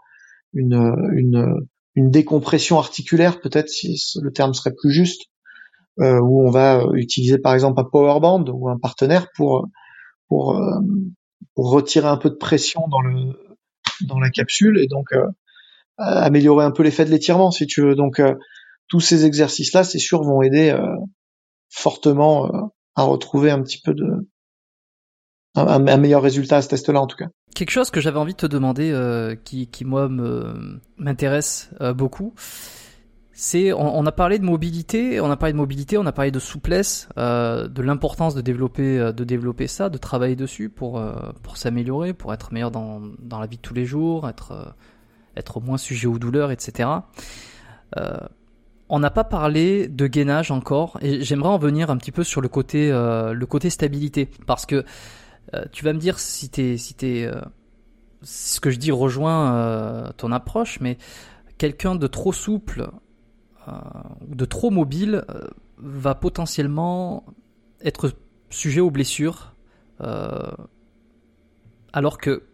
une, une une décompression articulaire, peut-être si le terme serait plus juste, euh, où on va utiliser par exemple un power band ou un partenaire pour pour, euh, retirer un peu de pression dans le dans la capsule et donc euh, améliorer un peu l'effet de l'étirement si tu veux. Donc tous ces exercices là, c'est sûr, vont aider fortement à retrouver un petit peu de un, meilleur résultat à ce test-là en tout cas. Quelque chose que j'avais envie de te demander, euh, qui, qui moi m'intéresse euh, beaucoup, c'est on, on, a parlé de mobilité, on a parlé de mobilité, on a parlé de souplesse, euh, de l'importance de développer de développer ça, de travailler dessus pour pour s'améliorer, pour être meilleur dans dans la vie de tous les jours, être être moins sujet aux douleurs, etc. on n'a pas parlé de gainage encore, et j'aimerais en venir un petit peu sur le côté le côté stabilité, parce que euh, tu vas me dire si t'es si t'es euh, ce que je dis rejoint euh, ton approche, mais quelqu'un de trop souple ou de trop mobile va potentiellement être sujet aux blessures, alors que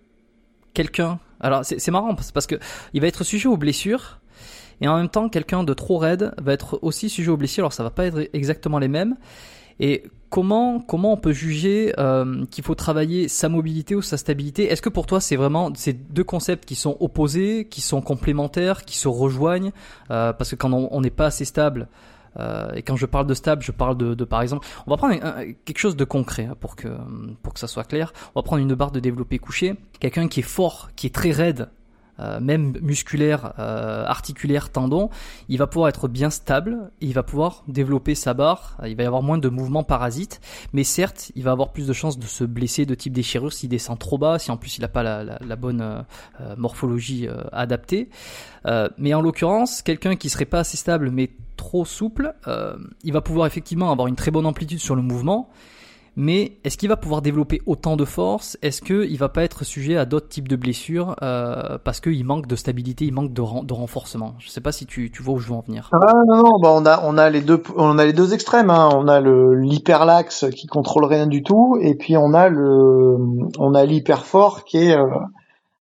quelqu'un, alors c'est marrant parce que il va être sujet aux blessures. Et en même temps, quelqu'un de trop raide va être aussi sujet aux blessures. Alors ça va pas être exactement les mêmes. Et comment comment on peut juger euh, qu'il faut travailler sa mobilité ou sa stabilité? Est-ce que pour toi c'est vraiment ces deux concepts qui sont opposés, qui sont complémentaires, qui se rejoignent? Euh, Parce que quand on n'est pas assez stable, euh, et quand je parle de stable, je parle de, par exemple, on va prendre quelque chose de concret hein, pour que pour que ça soit clair. On va prendre une barre de développé couché. Quelqu'un qui est fort, qui est très raide, euh, même musculaire, euh, articulaire, tendon, il va pouvoir être bien stable, il va pouvoir développer sa barre, il va y avoir moins de mouvements parasites, mais certes, il va avoir plus de chances de se blesser de type déchirure s'il descend trop bas, si en plus il n'a pas la, bonne euh, morphologie adaptée. mais en l'occurrence, quelqu'un qui serait pas assez stable mais trop souple, il va pouvoir effectivement avoir une très bonne amplitude sur le mouvement, mais est-ce qu'il va pouvoir développer autant de force? Est-ce qu'il va pas être sujet à d'autres types de blessures euh, parce qu'il manque de stabilité, il manque de, renforcement? Je sais pas si tu, vois où je veux en venir. Ah non, non, bah on a les deux extrêmes. Hein. On a l'hyperlaxe qui contrôle rien du tout, et puis on a l'hyperfort qui est euh,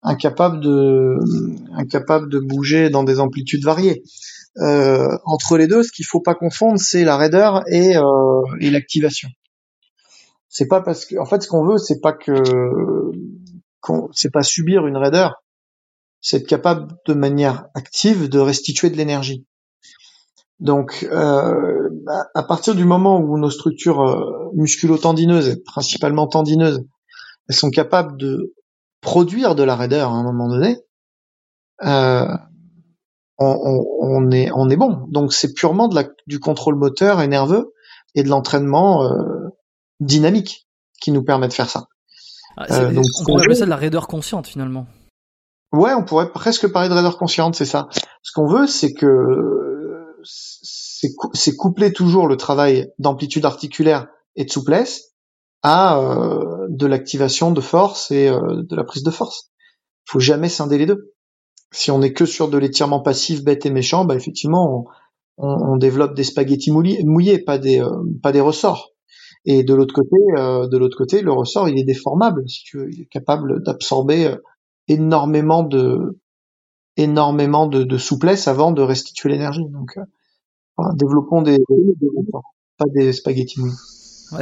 incapable de bouger dans des amplitudes variées. Euh, entre les deux, ce qu'il faut pas confondre, c'est la raideur et l'activation c'est pas parce que en fait ce qu'on veut c'est pas que c'est pas subir une raideur. C'est être capable de manière active de restituer de l'énergie. Donc euh, à partir du moment où nos structures euh, musculo-tendineuses principalement tendineuses elles sont capables de produire de la raideur à un moment donné euh, on, est on est bon. Donc c'est purement de la, du contrôle moteur et nerveux et de l'entraînement euh, dynamique qui nous permet de faire ça. Ah, euh, donc, on pourrait appeler ça de la raideur consciente finalement. Ouais, on pourrait presque parler de raideur consciente, c'est ça. Ce qu'on veut, c'est que c'est coupler toujours le travail d'amplitude articulaire et de souplesse à euh, de l'activation de force et euh, de la prise de force. Il faut jamais scinder les deux. Si on est que sur de l'étirement passif, bête et méchant, bah effectivement, on, on, développe des spaghettis mouillés, mouillés pas des pas des ressorts. Et de l'autre côté, euh, de l'autre côté, le ressort il est déformable, il est capable d'absorber euh, énormément de énormément de, souplesse avant de restituer l'énergie. Donc, euh, développons des, pas des spaghettis.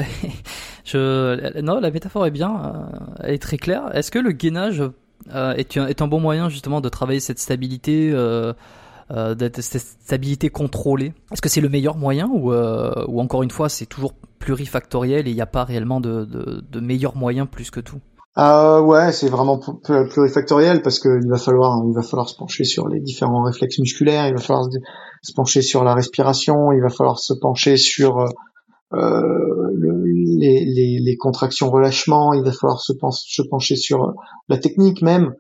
Je... Non, la métaphore est bien, elle est très claire. Est-ce que le gainage est, un, bon moyen justement de travailler cette stabilité euh, cette stabilité contrôlée. Est-ce que c'est le meilleur moyen ou, euh, ou encore une fois c'est toujours plurifactoriel et il n'y a pas réellement de, meilleur moyen plus que tout? Ah ouais, c'est vraiment plurifactoriel parce qu'il va falloir, il va falloir se pencher sur les différents réflexes musculaires, il va falloir se pencher sur la respiration, il va falloir se pencher sur euh, les, contractions relâchement, il va falloir se pencher sur la technique même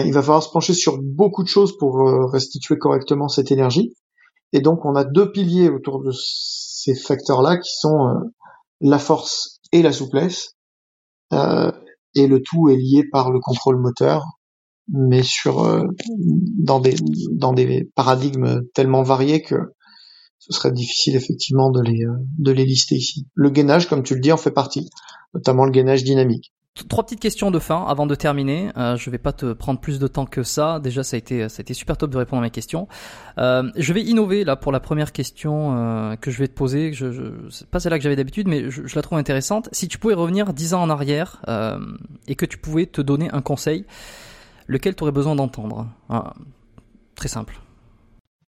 il va falloir se pencher sur beaucoup de choses pour euh, restituer correctement cette énergie. Et donc, on a deux piliers autour de ces facteurs-là qui sont euh, la force et la souplesse. Euh, et le tout est lié par le contrôle moteur, mais sur dans des dans des paradigmes tellement variés que ce serait difficile effectivement de les de les lister ici. Le gainage, comme tu le dis, en fait partie, notamment le gainage dynamique. Trois petites questions de fin avant de terminer. Euh, je vais pas te prendre plus de temps que ça. Déjà, ça a été, ça a été super top de répondre à mes questions. Euh, je vais innover là pour la première question euh, que je vais te poser. Je, je c'est pas celle-là que j'avais d'habitude, mais je, la trouve intéressante. Si tu pouvais revenir dix ans en arrière euh, et que tu pouvais te donner un conseil, lequel tu aurais besoin d'entendre? Ah, Très simple.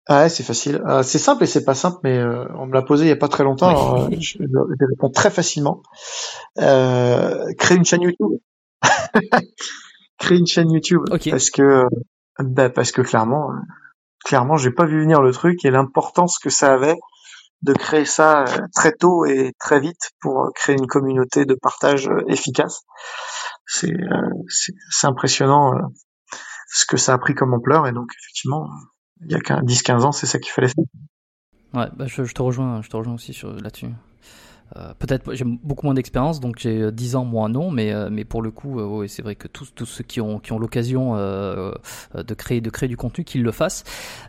Ah ouais, c'est facile. Euh, c'est simple et c'est pas simple, mais euh, on me l'a posé il y a pas très longtemps. alors, euh, je, je réponds très facilement. Euh, créer une chaîne YouTube. créer une chaîne YouTube Ok. parce que bah, parce que clairement, clairement, j'ai pas vu venir le truc et l'importance que ça avait de créer ça très tôt et très vite pour créer une communauté de partage efficace. C'est euh, c'est impressionnant ce que ça a pris comme ampleur et donc effectivement, il y a qu'un 10-15 ans, c'est ça qu'il fallait faire. Ouais, bah je, te rejoins, je te rejoins aussi là-dessus. Euh, Peut-être j'ai beaucoup moins d'expérience, donc j'ai euh, 10 ans moi non, mais euh, mais pour le coup, euh, c'est vrai que tous tous ceux qui ont qui ont l'occasion euh, euh, de créer de créer du contenu, qu'ils le fassent,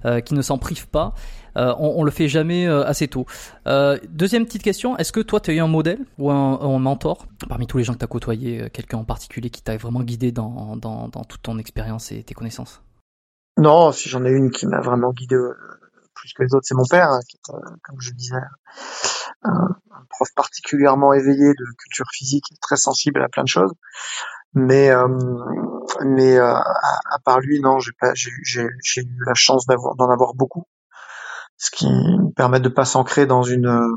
euh, qu'ils ne s'en privent pas. Euh, on, on le fait jamais euh, assez tôt. Euh, deuxième petite question, est-ce que toi tu as eu un modèle ou un, mentor parmi tous les gens que tu as côtoyés, euh, quelqu'un en particulier qui t'a vraiment guidé dans, dans dans toute ton expérience et tes connaissances? Non, si j'en ai une qui m'a vraiment guidé euh, plus que les autres, c'est mon père, hein, qui est, euh, comme je disais, un, un prof particulièrement éveillé de culture physique, et très sensible à plein de choses. Mais euh, mais euh, à, part lui, non, j'ai pas, j'ai j'ai j'ai eu la chance d'avoir d'en avoir beaucoup, ce qui me permet de pas s'ancrer dans une euh,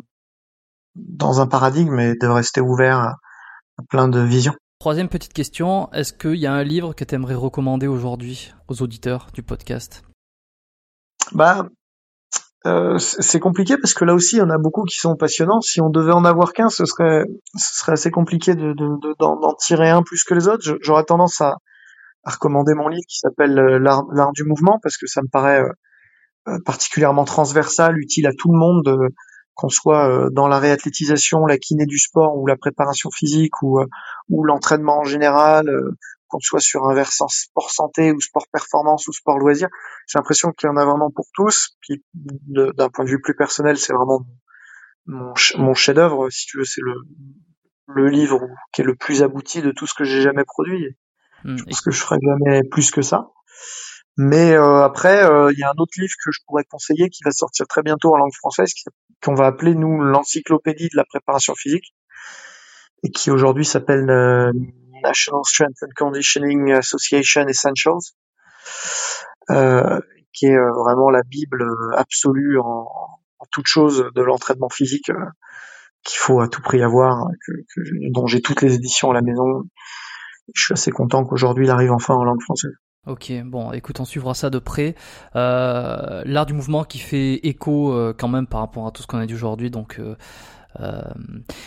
dans un paradigme et de rester ouvert à plein de visions. Troisième petite question, est-ce qu'il y a un livre que tu aimerais recommander aujourd'hui aux auditeurs du podcast? Bah, euh, c'est compliqué parce que là aussi, il y en a beaucoup qui sont passionnants. Si on devait en avoir qu'un, ce serait, ce serait assez compliqué de, de, de- d'en, tirer un plus que les autres. J'aurais tendance à, à recommander mon livre qui s'appelle euh, L'art, du mouvement parce que ça me paraît euh, euh, particulièrement transversal, utile à tout le monde, qu'on soit euh, dans la réathlétisation, la kiné du sport ou la préparation physique ou, euh, ou l'entraînement en général, euh, qu'on soit sur un versant sport santé ou sport performance ou sport loisir. J'ai l'impression qu'il y en a vraiment pour tous. Puis d'un point de vue plus personnel, c'est vraiment mon, ch- mon chef-d'œuvre, si tu veux, c'est le, le livre qui est le plus abouti de tout ce que j'ai jamais produit. Hmm, Je pense que je ferai jamais plus que ça. Mais euh, après, euh, il y a un autre livre que je pourrais conseiller qui va sortir très bientôt en langue française, qu'on va appeler nous l'encyclopédie de la préparation physique, et qui aujourd'hui s'appelle euh, National Strength and Conditioning Association Essentials, euh, qui est euh, vraiment la bible absolue en, en toute chose de l'entraînement physique qu'il faut à tout prix avoir, que, que- dont j'ai toutes les éditions à la maison. Je suis assez content qu'aujourd'hui il arrive enfin en langue française. Ok, bon, écoute, on suivra ça de près. Euh, L'art du mouvement qui fait écho euh, quand même par rapport à tout ce qu'on a dit aujourd'hui, donc euh, euh,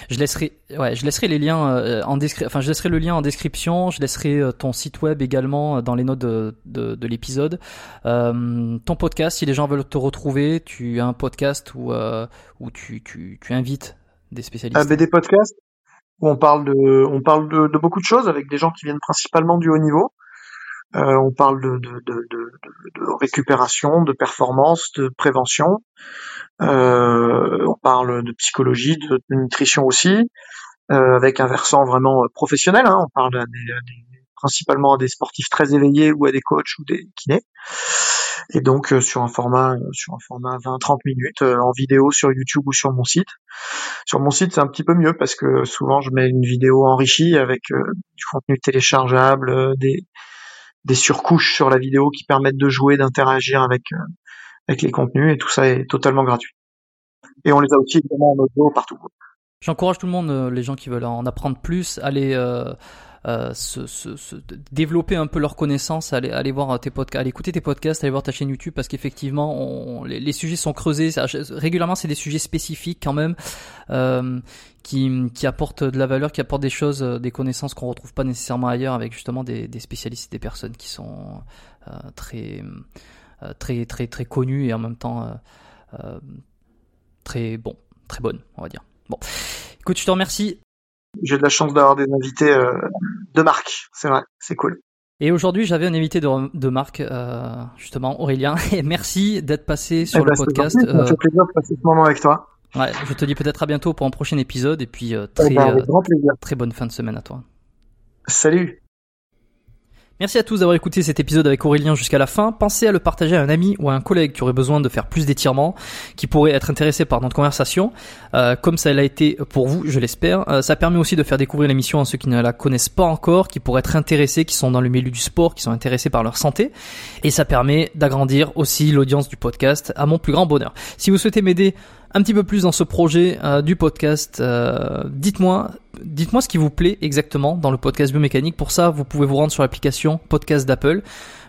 je laisserai, ouais, je laisserai les liens euh, en enfin, je laisserai le lien en description, je laisserai euh, ton site web également dans les notes de, de, de l'épisode. Ton podcast, si les gens veulent te retrouver, tu as un podcast où où tu, tu, tu invites des spécialistes? un BD podcast où on parle de on parle de beaucoup de choses avec des gens qui viennent principalement du haut niveau. Euh, on parle de, récupération, de performance, de prévention. Euh, on parle de psychologie, de, nutrition aussi, euh, avec un versant vraiment professionnel. hein. On parle principalement à des sportifs très éveillés ou à des coachs ou des kinés. Et donc sur un format sur un format 20-30 minutes en vidéo sur YouTube ou sur mon site. Sur mon site, c'est un petit peu mieux parce que souvent je mets une vidéo enrichie avec du contenu téléchargeable, des, des surcouches sur la vidéo qui permettent de jouer, d'interagir avec, euh, avec les contenus et tout ça est totalement gratuit. Et on les a aussi évidemment en audio partout. J'encourage tout le monde, euh, les gens qui veulent en apprendre plus, aller euh, euh, se, se- se- développer un peu leurs connaissances, aller, aller voir tes podcasts, aller écouter tes podcasts, aller voir ta chaîne YouTube parce qu'effectivement, on, les, les sujets sont creusés. Régulièrement, c'est des sujets spécifiques quand même euh, qui, qui apportent de la valeur, qui apportent des choses, euh, des connaissances qu'on retrouve pas nécessairement ailleurs avec justement des, des spécialistes, des personnes qui sont euh, très, très, très, très connues et en même temps très bon, très bonnes, on va dire. Bon, écoute, je te remercie. J'ai de la chance d'avoir des invités euh, de marque, c'est vrai, c'est cool. Et aujourd'hui, j'avais un invité de, de marque, euh, justement, Aurélien. Et merci d'être passé sur Eh le ben, c'est podcast. Ça me Euh, fait plaisir de passer ce moment avec toi. ouais, je te dis peut-être à bientôt pour un prochain épisode. Et puis, euh, Eh très, ben, euh, très bonne fin de semaine à toi. Salut. Merci à tous d'avoir écouté cet épisode avec Aurélien jusqu'à la fin. Pensez à le partager à un ami ou à un collègue qui aurait besoin de faire plus d'étirements, qui pourrait être intéressé par notre conversation, euh, comme ça l'a été pour vous, je l'espère. Euh, ça permet aussi de faire découvrir l'émission à ceux qui ne la connaissent pas encore, qui pourraient être intéressés, qui sont dans le milieu du sport, qui sont intéressés par leur santé. Et ça permet d'agrandir aussi l'audience du podcast à mon plus grand bonheur. Si vous souhaitez m'aider un petit peu plus dans ce projet euh, du podcast, dites-moi, dites-moi ce qui vous plaît exactement dans le podcast biomécanique. Pour ça, vous pouvez vous rendre sur l'application podcast d'Apple.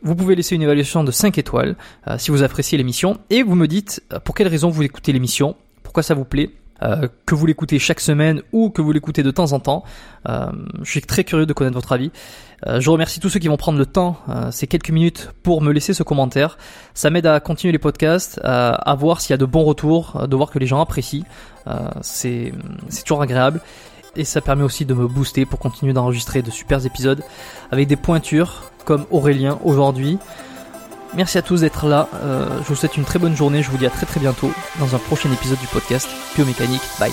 Vous pouvez laisser une évaluation de 5 étoiles euh, si vous appréciez l'émission et vous me dites pour quelle raison vous écoutez l'émission, pourquoi ça vous plaît? que vous l'écoutez chaque semaine ou que vous l'écoutez de temps en temps? je suis très curieux de connaître votre avis. Euh, je remercie tous ceux qui vont prendre le temps, euh, ces quelques minutes, pour me laisser ce commentaire. Ça m'aide à continuer les podcasts, à voir s'il y a de bons retours, de voir que les gens apprécient. Euh, c'est toujours agréable. Et ça permet aussi de me booster pour continuer d'enregistrer de super épisodes avec des pointures comme Aurélien aujourd'hui. Merci à tous d'être là. je vous souhaite une très bonne journée. Je vous dis à très très bientôt dans un prochain épisode du podcast Biomécanique. Bye.